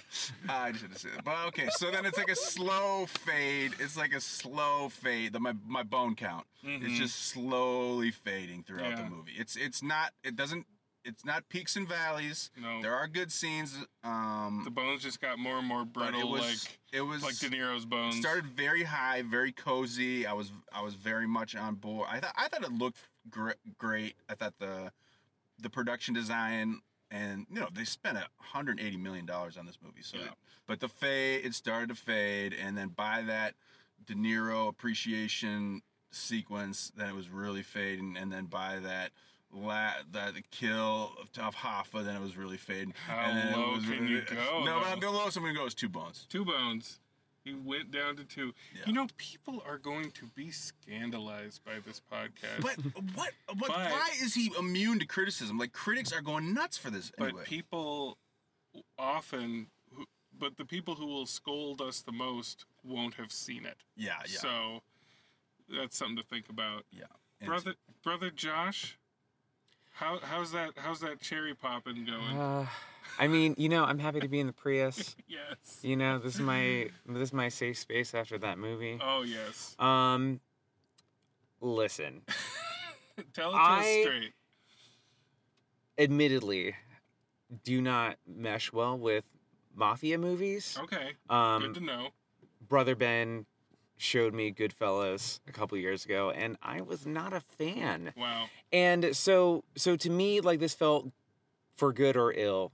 Speaker 2: I just had to say that. But okay, so then it's like a slow fade. It's like a slow fade. The, my my bone count
Speaker 1: Mhm.
Speaker 2: is just slowly fading throughout the movie. It's it's not. It doesn't. it's not peaks and valleys.
Speaker 1: No.
Speaker 2: There are good scenes. Um,
Speaker 1: The bones just got more and more brittle,
Speaker 2: it was
Speaker 1: like
Speaker 2: it was
Speaker 1: like De Niro's bones.
Speaker 2: started very high, very cozy. I was I was very much on board. I thought I thought it looked gr- great. I thought the the production design and you know they spent a 180 million dollars on this movie. So,
Speaker 1: Yeah.
Speaker 2: it- but the fade it started to fade, and then by that De Niro appreciation sequence, then it was really fading, and then by that. La- that the kill of, of Hoffa, then it was really fading.
Speaker 1: How
Speaker 2: and then it
Speaker 1: low
Speaker 2: was
Speaker 1: can
Speaker 2: really-
Speaker 1: you go,
Speaker 2: No, but? I'm the lowest I'm gonna go is two bones.
Speaker 1: two bones. He went down to two.
Speaker 2: Yeah.
Speaker 1: You know, people are going to be scandalized by this podcast.
Speaker 2: But what? What?
Speaker 1: But-
Speaker 2: why is he immune to criticism? Like critics are going nuts for this.
Speaker 1: But
Speaker 2: Anyway.
Speaker 1: people often, but the people who will scold us the most won't have seen it.
Speaker 2: yeah, yeah,
Speaker 1: So that's something to think about.
Speaker 2: yeah. And
Speaker 1: brother, brother Josh, how how's that how's that cherry popping going?
Speaker 4: Uh, I mean, you know, I'm happy to be in the Prius.
Speaker 1: yes.
Speaker 4: You know, this is my this is my safe space after that movie.
Speaker 1: Oh yes.
Speaker 4: Um, listen,
Speaker 1: Tell it to
Speaker 4: I-
Speaker 1: us straight.
Speaker 4: admittedly, do not mesh well with mafia movies.
Speaker 1: Okay.
Speaker 4: Um,
Speaker 1: Good to know.
Speaker 4: brother Ben showed me Goodfellas a couple years ago, and I was not a fan.
Speaker 1: Wow.
Speaker 4: And so, so to me, like this felt, for good or ill,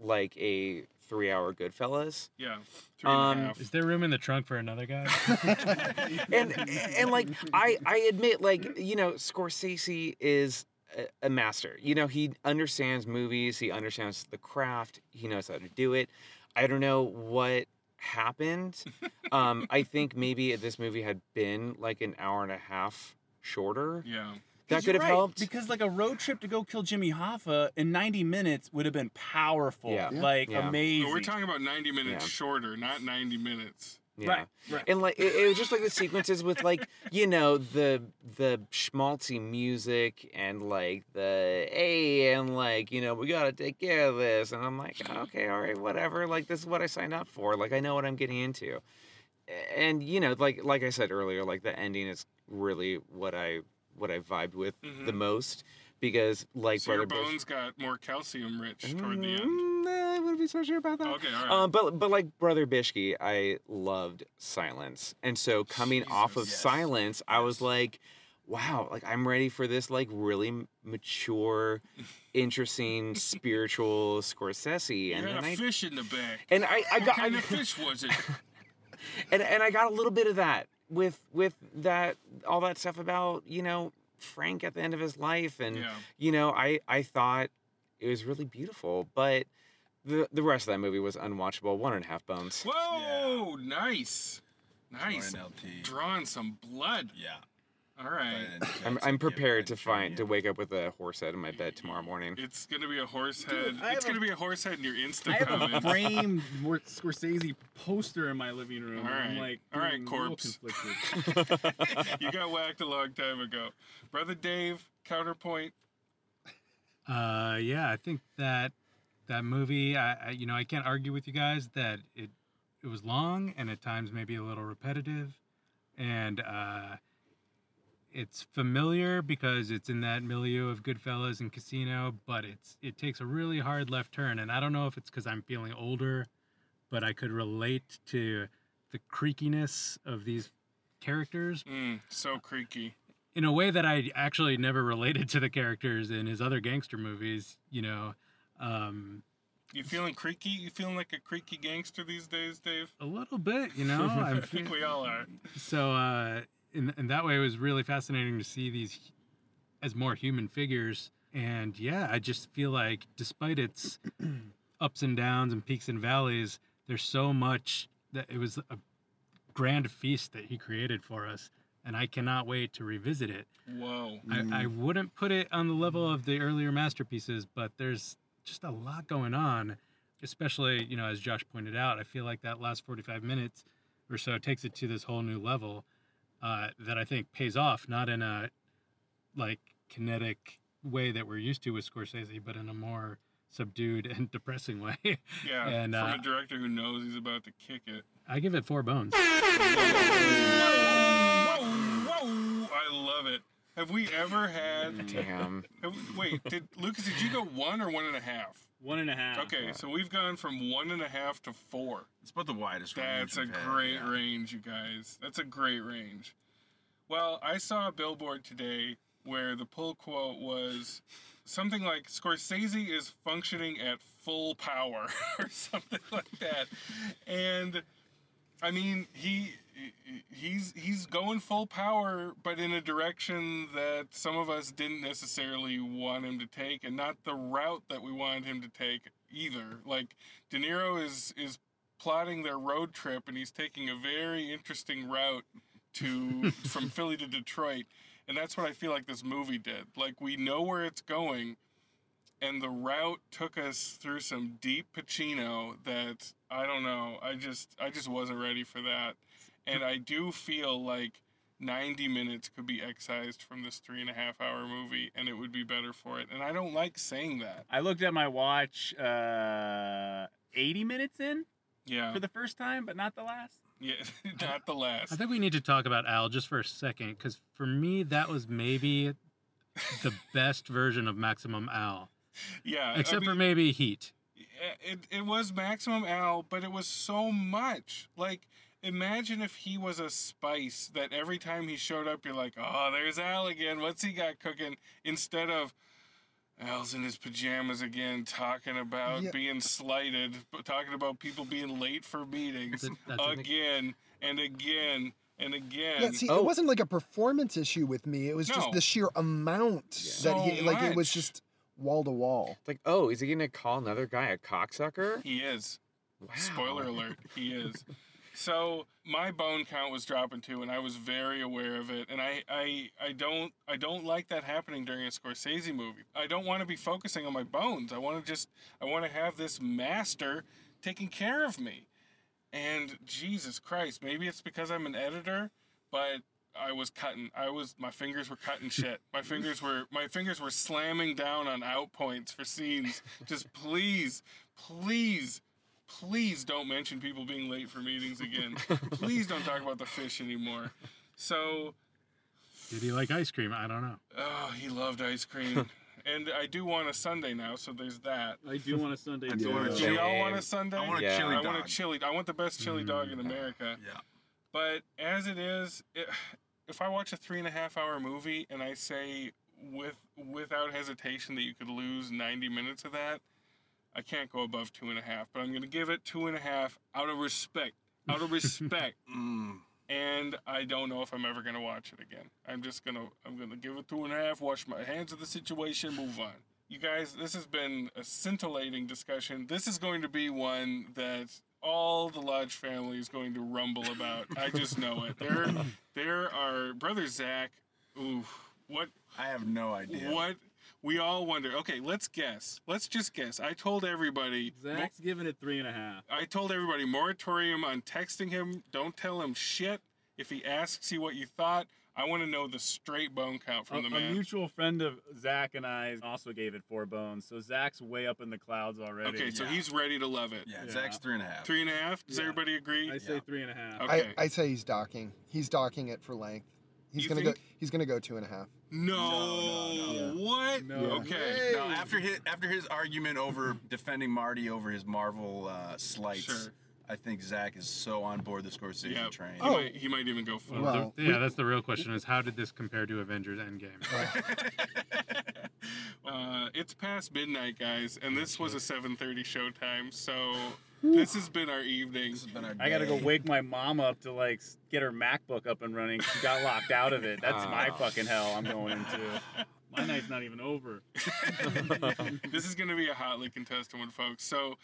Speaker 4: like a three-hour Goodfellas.
Speaker 1: Yeah. Three and a
Speaker 4: Um,
Speaker 1: half.
Speaker 6: Is there room in the trunk for another guy?
Speaker 4: and and like I I admit like you know Scorsese is a, a master. You know he understands movies. He understands the craft. He knows how to do it. I don't know what happened. Um, I think maybe this movie had been like an hour and a half shorter,
Speaker 1: Yeah.
Speaker 4: That could have helped.
Speaker 5: Because like a road trip to go kill Jimmy Hoffa in 90 minutes would have been powerful.
Speaker 4: Yeah.
Speaker 3: Yeah.
Speaker 5: Like
Speaker 4: Yeah.
Speaker 5: amazing.
Speaker 1: But we're talking about 90 minutes
Speaker 4: Yeah.
Speaker 1: shorter, not 90 minutes.
Speaker 4: Yeah.
Speaker 5: Right, right.
Speaker 4: And like it, it was just like the sequences with like you know the the schmaltzy music and like the hey and like you know we gotta take care of this and I'm like mm-hmm. okay all right whatever like this is what I signed up for like I know what I'm getting into and you know like like I said earlier like the ending is really what I what I vibed with the
Speaker 1: Mhm.
Speaker 4: most because like
Speaker 1: so your
Speaker 4: Brother Bush-
Speaker 1: bones got more calcium rich toward the end.
Speaker 4: Mm, I wouldn't be so sure about that.
Speaker 1: Okay, all right.
Speaker 4: Um, but but like Brother Bishki, I loved Silence, and so coming off of
Speaker 2: yes.
Speaker 4: Silence, I was like, wow, like I'm ready for this like really mature, interesting, spiritual Scorsese,
Speaker 1: you
Speaker 4: and
Speaker 1: had
Speaker 4: then
Speaker 1: a
Speaker 4: I
Speaker 1: fish in the back.
Speaker 4: and I I
Speaker 1: what
Speaker 4: got
Speaker 1: kind
Speaker 4: I,
Speaker 1: of fish was it?
Speaker 4: and and I got a little bit of that with with that all that stuff about you know Frank at the end of his life, and
Speaker 1: yeah.
Speaker 4: you know I I thought it was really beautiful, but. The, the rest of that movie was unwatchable. One and a half bones.
Speaker 1: Whoa, nice. Nice.
Speaker 2: Jordan
Speaker 1: Drawing some blood.
Speaker 2: Yeah.
Speaker 1: All right.
Speaker 4: I'm, I'm prepared to find to wake up with a horse head in my bed tomorrow morning.
Speaker 1: It's gonna be a horse head.
Speaker 5: I
Speaker 1: it's
Speaker 5: have
Speaker 1: gonna
Speaker 5: a-
Speaker 1: be a horse head in your Insta
Speaker 5: I have a
Speaker 1: comments.
Speaker 5: framed Mor- Scorsese poster in my living room.
Speaker 1: All
Speaker 5: I'm
Speaker 1: right.
Speaker 5: like,
Speaker 1: All right,
Speaker 5: feeling a little
Speaker 1: corpse.
Speaker 5: conflicted.
Speaker 1: you got whacked a long time ago. Brother Dave, counterpoint.
Speaker 6: Uh, yeah, I think that that movie, I, I you know, I can't argue with you guys that it it was long and at times maybe a little repetitive, and uh, it's familiar because it's in that milieu of Goodfellas and Casino, but it's it takes a really hard left turn, and I don't know if it's because I'm feeling older, but I could relate to the creakiness of these characters
Speaker 1: Mm, so creaky.
Speaker 6: in a way that I actually never related to the characters in his other gangster movies. You know, um,
Speaker 1: You feeling creaky? You feeling like a creaky gangster these days, Dave?
Speaker 6: a little bit. You know,
Speaker 1: I think we all are.
Speaker 6: so uh, in in that way, it was really fascinating to see these as more human figures. And yeah, I just feel like despite its ups and downs and peaks and valleys, there's so much that it was a grand feast that he created for us, and I cannot wait to revisit it.
Speaker 1: Whoa.
Speaker 6: I, I mm-hmm. wouldn't put it on the level of the earlier masterpieces, but there's just a lot going on, especially, you know, as Josh pointed out. I feel like that last 45 minutes or so takes it to this whole new level uh, that I think pays off, not in a like kinetic way that we're used to with Scorsese, but in a more subdued and depressing way.
Speaker 1: Yeah,
Speaker 6: And,
Speaker 1: from
Speaker 6: uh,
Speaker 1: a director who knows he's about to kick it.
Speaker 6: I give it four bones.
Speaker 1: Whoa, whoa, I love it. Have we ever had?
Speaker 4: Damn.
Speaker 1: Have, wait, did Lucas? Did you go one or one and a half?
Speaker 5: One and a half.
Speaker 1: Okay, so we've gone from one and a half to four.
Speaker 2: It's about the widest.
Speaker 1: That's a
Speaker 2: range we've had,
Speaker 1: great
Speaker 2: yeah.
Speaker 1: range, you guys. That's a great range. Well, I saw a billboard today where the pull quote was something like Scorsese is functioning at full power or something like that. And I mean, he he's he's going full power but in a direction that some of us didn't necessarily want him to take and not the route that we wanted him to take either. Like De Niro is is plotting their road trip and he's taking a very interesting route to from Philly to Detroit. And that's what I feel like this movie did. Like we know where it's going and the route took us through some deep Pacino that I don't know. I just I just wasn't ready for that. And I do feel like 90 minutes could be excised from this three and a half hour movie and it would be better for it. And I don't like saying that.
Speaker 5: I looked at my watch uh, 80 minutes in
Speaker 1: Yeah.
Speaker 5: for the first time, but not the last.
Speaker 1: Yeah, not the last.
Speaker 6: I think we need to talk about Al just for a second, because for me, that was maybe the best version of Maximum Al,
Speaker 1: Yeah. I
Speaker 6: except for maybe Heat.
Speaker 1: it, it was maximum Al, but it was so much. Like, imagine if he was a spice that every time he showed up, you're like, oh, there's Al again. What's he got cooking? Instead of Al's in his pajamas again, talking about
Speaker 3: Yeah.
Speaker 1: being slighted, but talking about people being late for meetings
Speaker 6: That's- that's-
Speaker 1: again and again and again.
Speaker 3: Yeah, see,
Speaker 4: Oh.
Speaker 3: it wasn't like a performance issue with me. It was
Speaker 1: No.
Speaker 3: just the sheer amount that he
Speaker 1: So
Speaker 3: like. It was just wall to wall.
Speaker 4: Like, oh, is he gonna call another guy a cocksucker?
Speaker 1: he is.
Speaker 4: Wow.
Speaker 1: Spoiler alert, he is. So my bone count was dropping too, and I was very aware of it. And I, I, I don't, I don't like that happening during a Scorsese movie. I don't want to be focusing on my bones. I want to just, I want to have this master taking care of me. And Jesus Christ, maybe it's because I'm an editor, but I was cutting. I was, my fingers were cutting shit. My fingers were, my fingers were slamming down on out points for scenes. Just please, please please don't mention people being late for meetings again. please don't talk about the fish anymore. So,
Speaker 6: Did he like ice cream? I don't know.
Speaker 1: oh, he loved ice cream. and I do want a sundae now, so there's that.
Speaker 5: I do want a sundae.
Speaker 2: I do
Speaker 5: too.
Speaker 2: want a
Speaker 1: Do
Speaker 2: chili.
Speaker 1: y'all want a sundae?
Speaker 2: I want a
Speaker 4: Yeah.
Speaker 2: chili
Speaker 1: I
Speaker 2: dog.
Speaker 1: want a chili. I want the best chili mm. dog in America.
Speaker 2: Yeah.
Speaker 1: But as it is, it, if I watch a three and a half hour movie and I say with without hesitation that you could lose 90 minutes of that, I can't go above two and a half. But I'm going to give it two and a half out of respect. Out of respect.
Speaker 2: Mm.
Speaker 1: and I don't know if I'm ever gonna watch it again. I'm just gonna I'm gonna give it two and a half, wash my hands of the situation, move on. You guys, this has been a scintillating discussion. This is going to be one that all the Lodge family is going to rumble about. I just know it. There, there are brother Zach. Ooh, what
Speaker 2: I have no idea.
Speaker 1: what we all wonder. Okay, let's guess. Let's just guess. I told everybody.
Speaker 5: Zach's giving it three and a half.
Speaker 1: I told everybody moratorium on texting him. Don't tell him shit. If he asks you what you thought, I want to know the straight bone count from
Speaker 5: A,
Speaker 1: the
Speaker 5: a mutual friend of Zach and I also gave it four bones, so Zach's way up in the clouds already.
Speaker 1: Okay, so
Speaker 2: Yeah.
Speaker 1: he's ready to love it.
Speaker 2: Yeah,
Speaker 5: Yeah.
Speaker 2: Zach's three and a half.
Speaker 1: Three and a half. Does
Speaker 5: Yeah.
Speaker 1: everybody agree?
Speaker 5: I say three and a half.
Speaker 1: Okay.
Speaker 3: I, I say he's docking. He's docking it for length. He's
Speaker 1: You
Speaker 3: gonna
Speaker 1: think?
Speaker 3: go. He's gonna go two and a half.
Speaker 1: No.
Speaker 2: No,
Speaker 3: no, no.
Speaker 1: What?
Speaker 5: No.
Speaker 1: Okay.
Speaker 2: No, after his after his argument over defending Marty over his Marvel uh, slights,
Speaker 1: Sure.
Speaker 2: I think Zach is so on board the Scorsese
Speaker 1: Yeah.
Speaker 2: train.
Speaker 1: He,
Speaker 3: Oh.
Speaker 1: might, he might even go full.
Speaker 6: Well,
Speaker 3: Well,
Speaker 6: the- yeah, that's the real question: is how did this compare to Avengers Endgame?
Speaker 1: uh, it's past midnight, guys, and this was a 7:30 showtime. So this has been our evening.
Speaker 2: This has been our
Speaker 5: I gotta go wake my mom up to like get her MacBook up and running. She got locked out of it. That's my
Speaker 4: Oh.
Speaker 5: fucking hell I'm going into. My night's not even over.
Speaker 1: this is going to be a hotly contested one, folks. So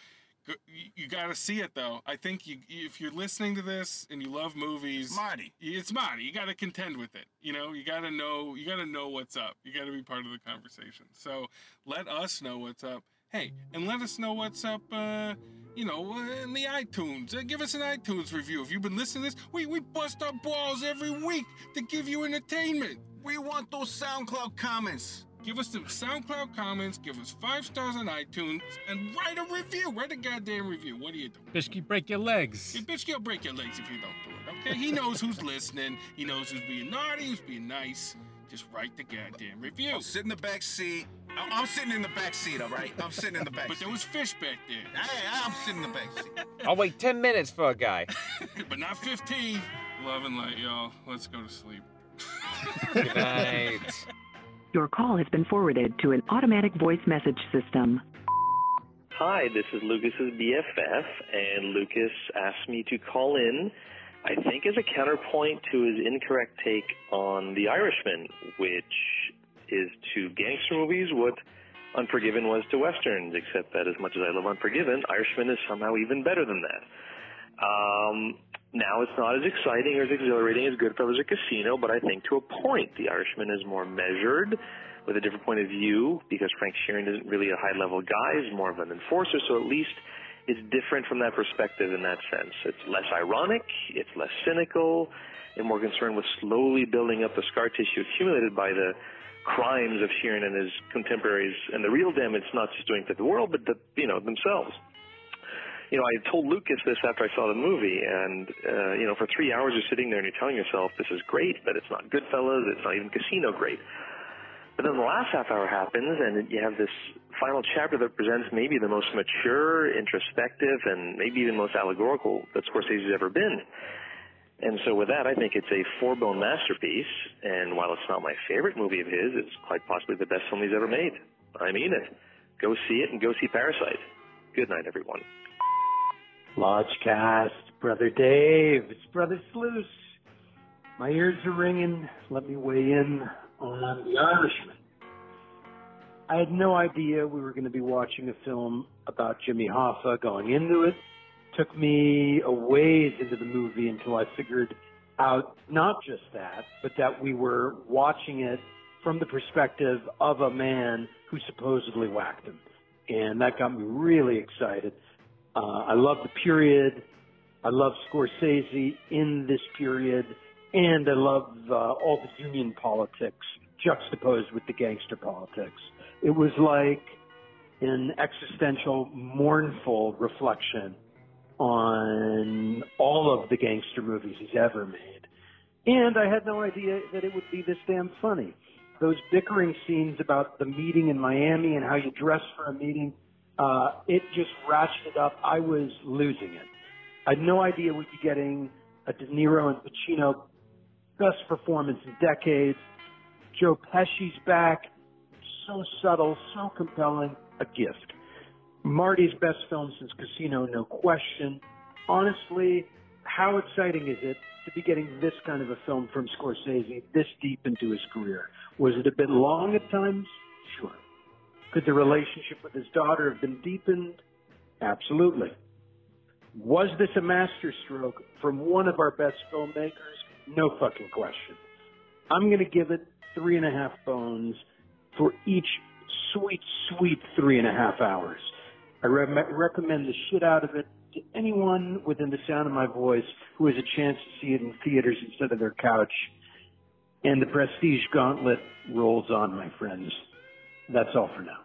Speaker 1: you, you got to see it, though. I think you, if you're listening to this and you love movies, it's
Speaker 2: Marty.
Speaker 1: it's Marty. You got to contend with it. You know, you got to know. You got to know what's up. You got to be part of the conversation. So let us know what's up. Hey, and let us know what's up. Uh, you know, uh, in the iTunes. Uh, give us an iTunes review. If you've been listening to this, we we bust our balls every week to give you entertainment.
Speaker 2: We want those SoundCloud comments.
Speaker 1: Give us some SoundCloud comments. Give us five stars on iTunes, and write a review. Write a goddamn review. What do you do?
Speaker 6: Bishki, break your legs.
Speaker 1: Hey, bitch, you'll break your legs if you don't do it. Okay? He knows who's listening. He knows who's being naughty, who's being nice. Just write the goddamn review.
Speaker 2: I'll sit in the back seat. I'm, I'm sitting in the back seat, all right? I'm sitting in the back
Speaker 1: But
Speaker 2: seat.
Speaker 1: there was fish back there.
Speaker 2: Hey, I'm sitting in the back seat.
Speaker 4: I'll wait 10 minutes for a guy.
Speaker 1: but not 15. Love and light, y'all. Let's go to sleep.
Speaker 4: Good night.
Speaker 7: Your call has been forwarded to an automatic voice message system.
Speaker 8: Hi, this is Lucas's BFF, and Lucas asked me to call in, I think as a counterpoint to his incorrect take on The Irishman, which is to gangster movies what Unforgiven was to westerns, except that as much as I love Unforgiven, Irishman is somehow even better than that. Um, now it's not as exciting or as exhilarating as Goodfellas or Casino, but I think to a point, The Irishman is more measured with a different point of view because Frank Sheeran isn't really a high level guy, he's more of an enforcer, so at least it's different from that perspective in that sense. It's less ironic, it's less cynical, and more concerned with slowly building up the scar tissue accumulated by the crimes of Sheeran and his contemporaries and the real damage not just doing to the world, but the, you know, themselves you know, I told Lucas this after I saw the movie, and uh, you know, for three hours you're sitting there and you're telling yourself this is great, but it's not Goodfellas, it's not even Casino great. But then the last half hour happens, and you have this final chapter that presents maybe the most mature, introspective, and maybe even most allegorical that Scorsese's ever been. And so with that, I think it's a four-bone masterpiece, and while it's not my favorite movie of his, it's quite possibly the best film he's ever made. I mean it. Go see it and go see Parasite. Good night, everyone.
Speaker 9: Lodgecast, Brother Dave, it's Brother Sluice. My ears are ringing. Let me weigh in on The Irishman. I had no idea we were going to be watching a film about Jimmy Hoffa going into it. Took me a ways into the movie until I figured out not just that, but that we were watching it from the perspective of a man who supposedly whacked him. And that got me really excited. Uh, I love the period. I love Scorsese in this period, and I love uh, all the union politics juxtaposed with the gangster politics. It was like an existential, mournful reflection on all of the gangster movies he's ever made. And I had no idea that it would be this damn funny. Those bickering scenes about the meeting in Miami and how you dress for a meeting, uh, it just ratcheted up. I was losing it. I had no idea we'd be getting a De Niro and Pacino best performance in decades. Joe Pesci's back. So subtle, so compelling. A gift. Marty's best film since Casino, no question. Honestly, how exciting is it to be getting this kind of a film from Scorsese this deep into his career? Was it a bit long at times? Sure. Could the relationship with his daughter have been deepened? Absolutely. Was this a masterstroke from one of our best filmmakers? No fucking question. I'm going to give it three and a half bones for each sweet, sweet three and a half hours. I re- recommend the shit out of it to anyone within the sound of my voice who has a chance to see it in theaters instead of their couch. And the prestige gauntlet rolls on, my friends. That's all for now.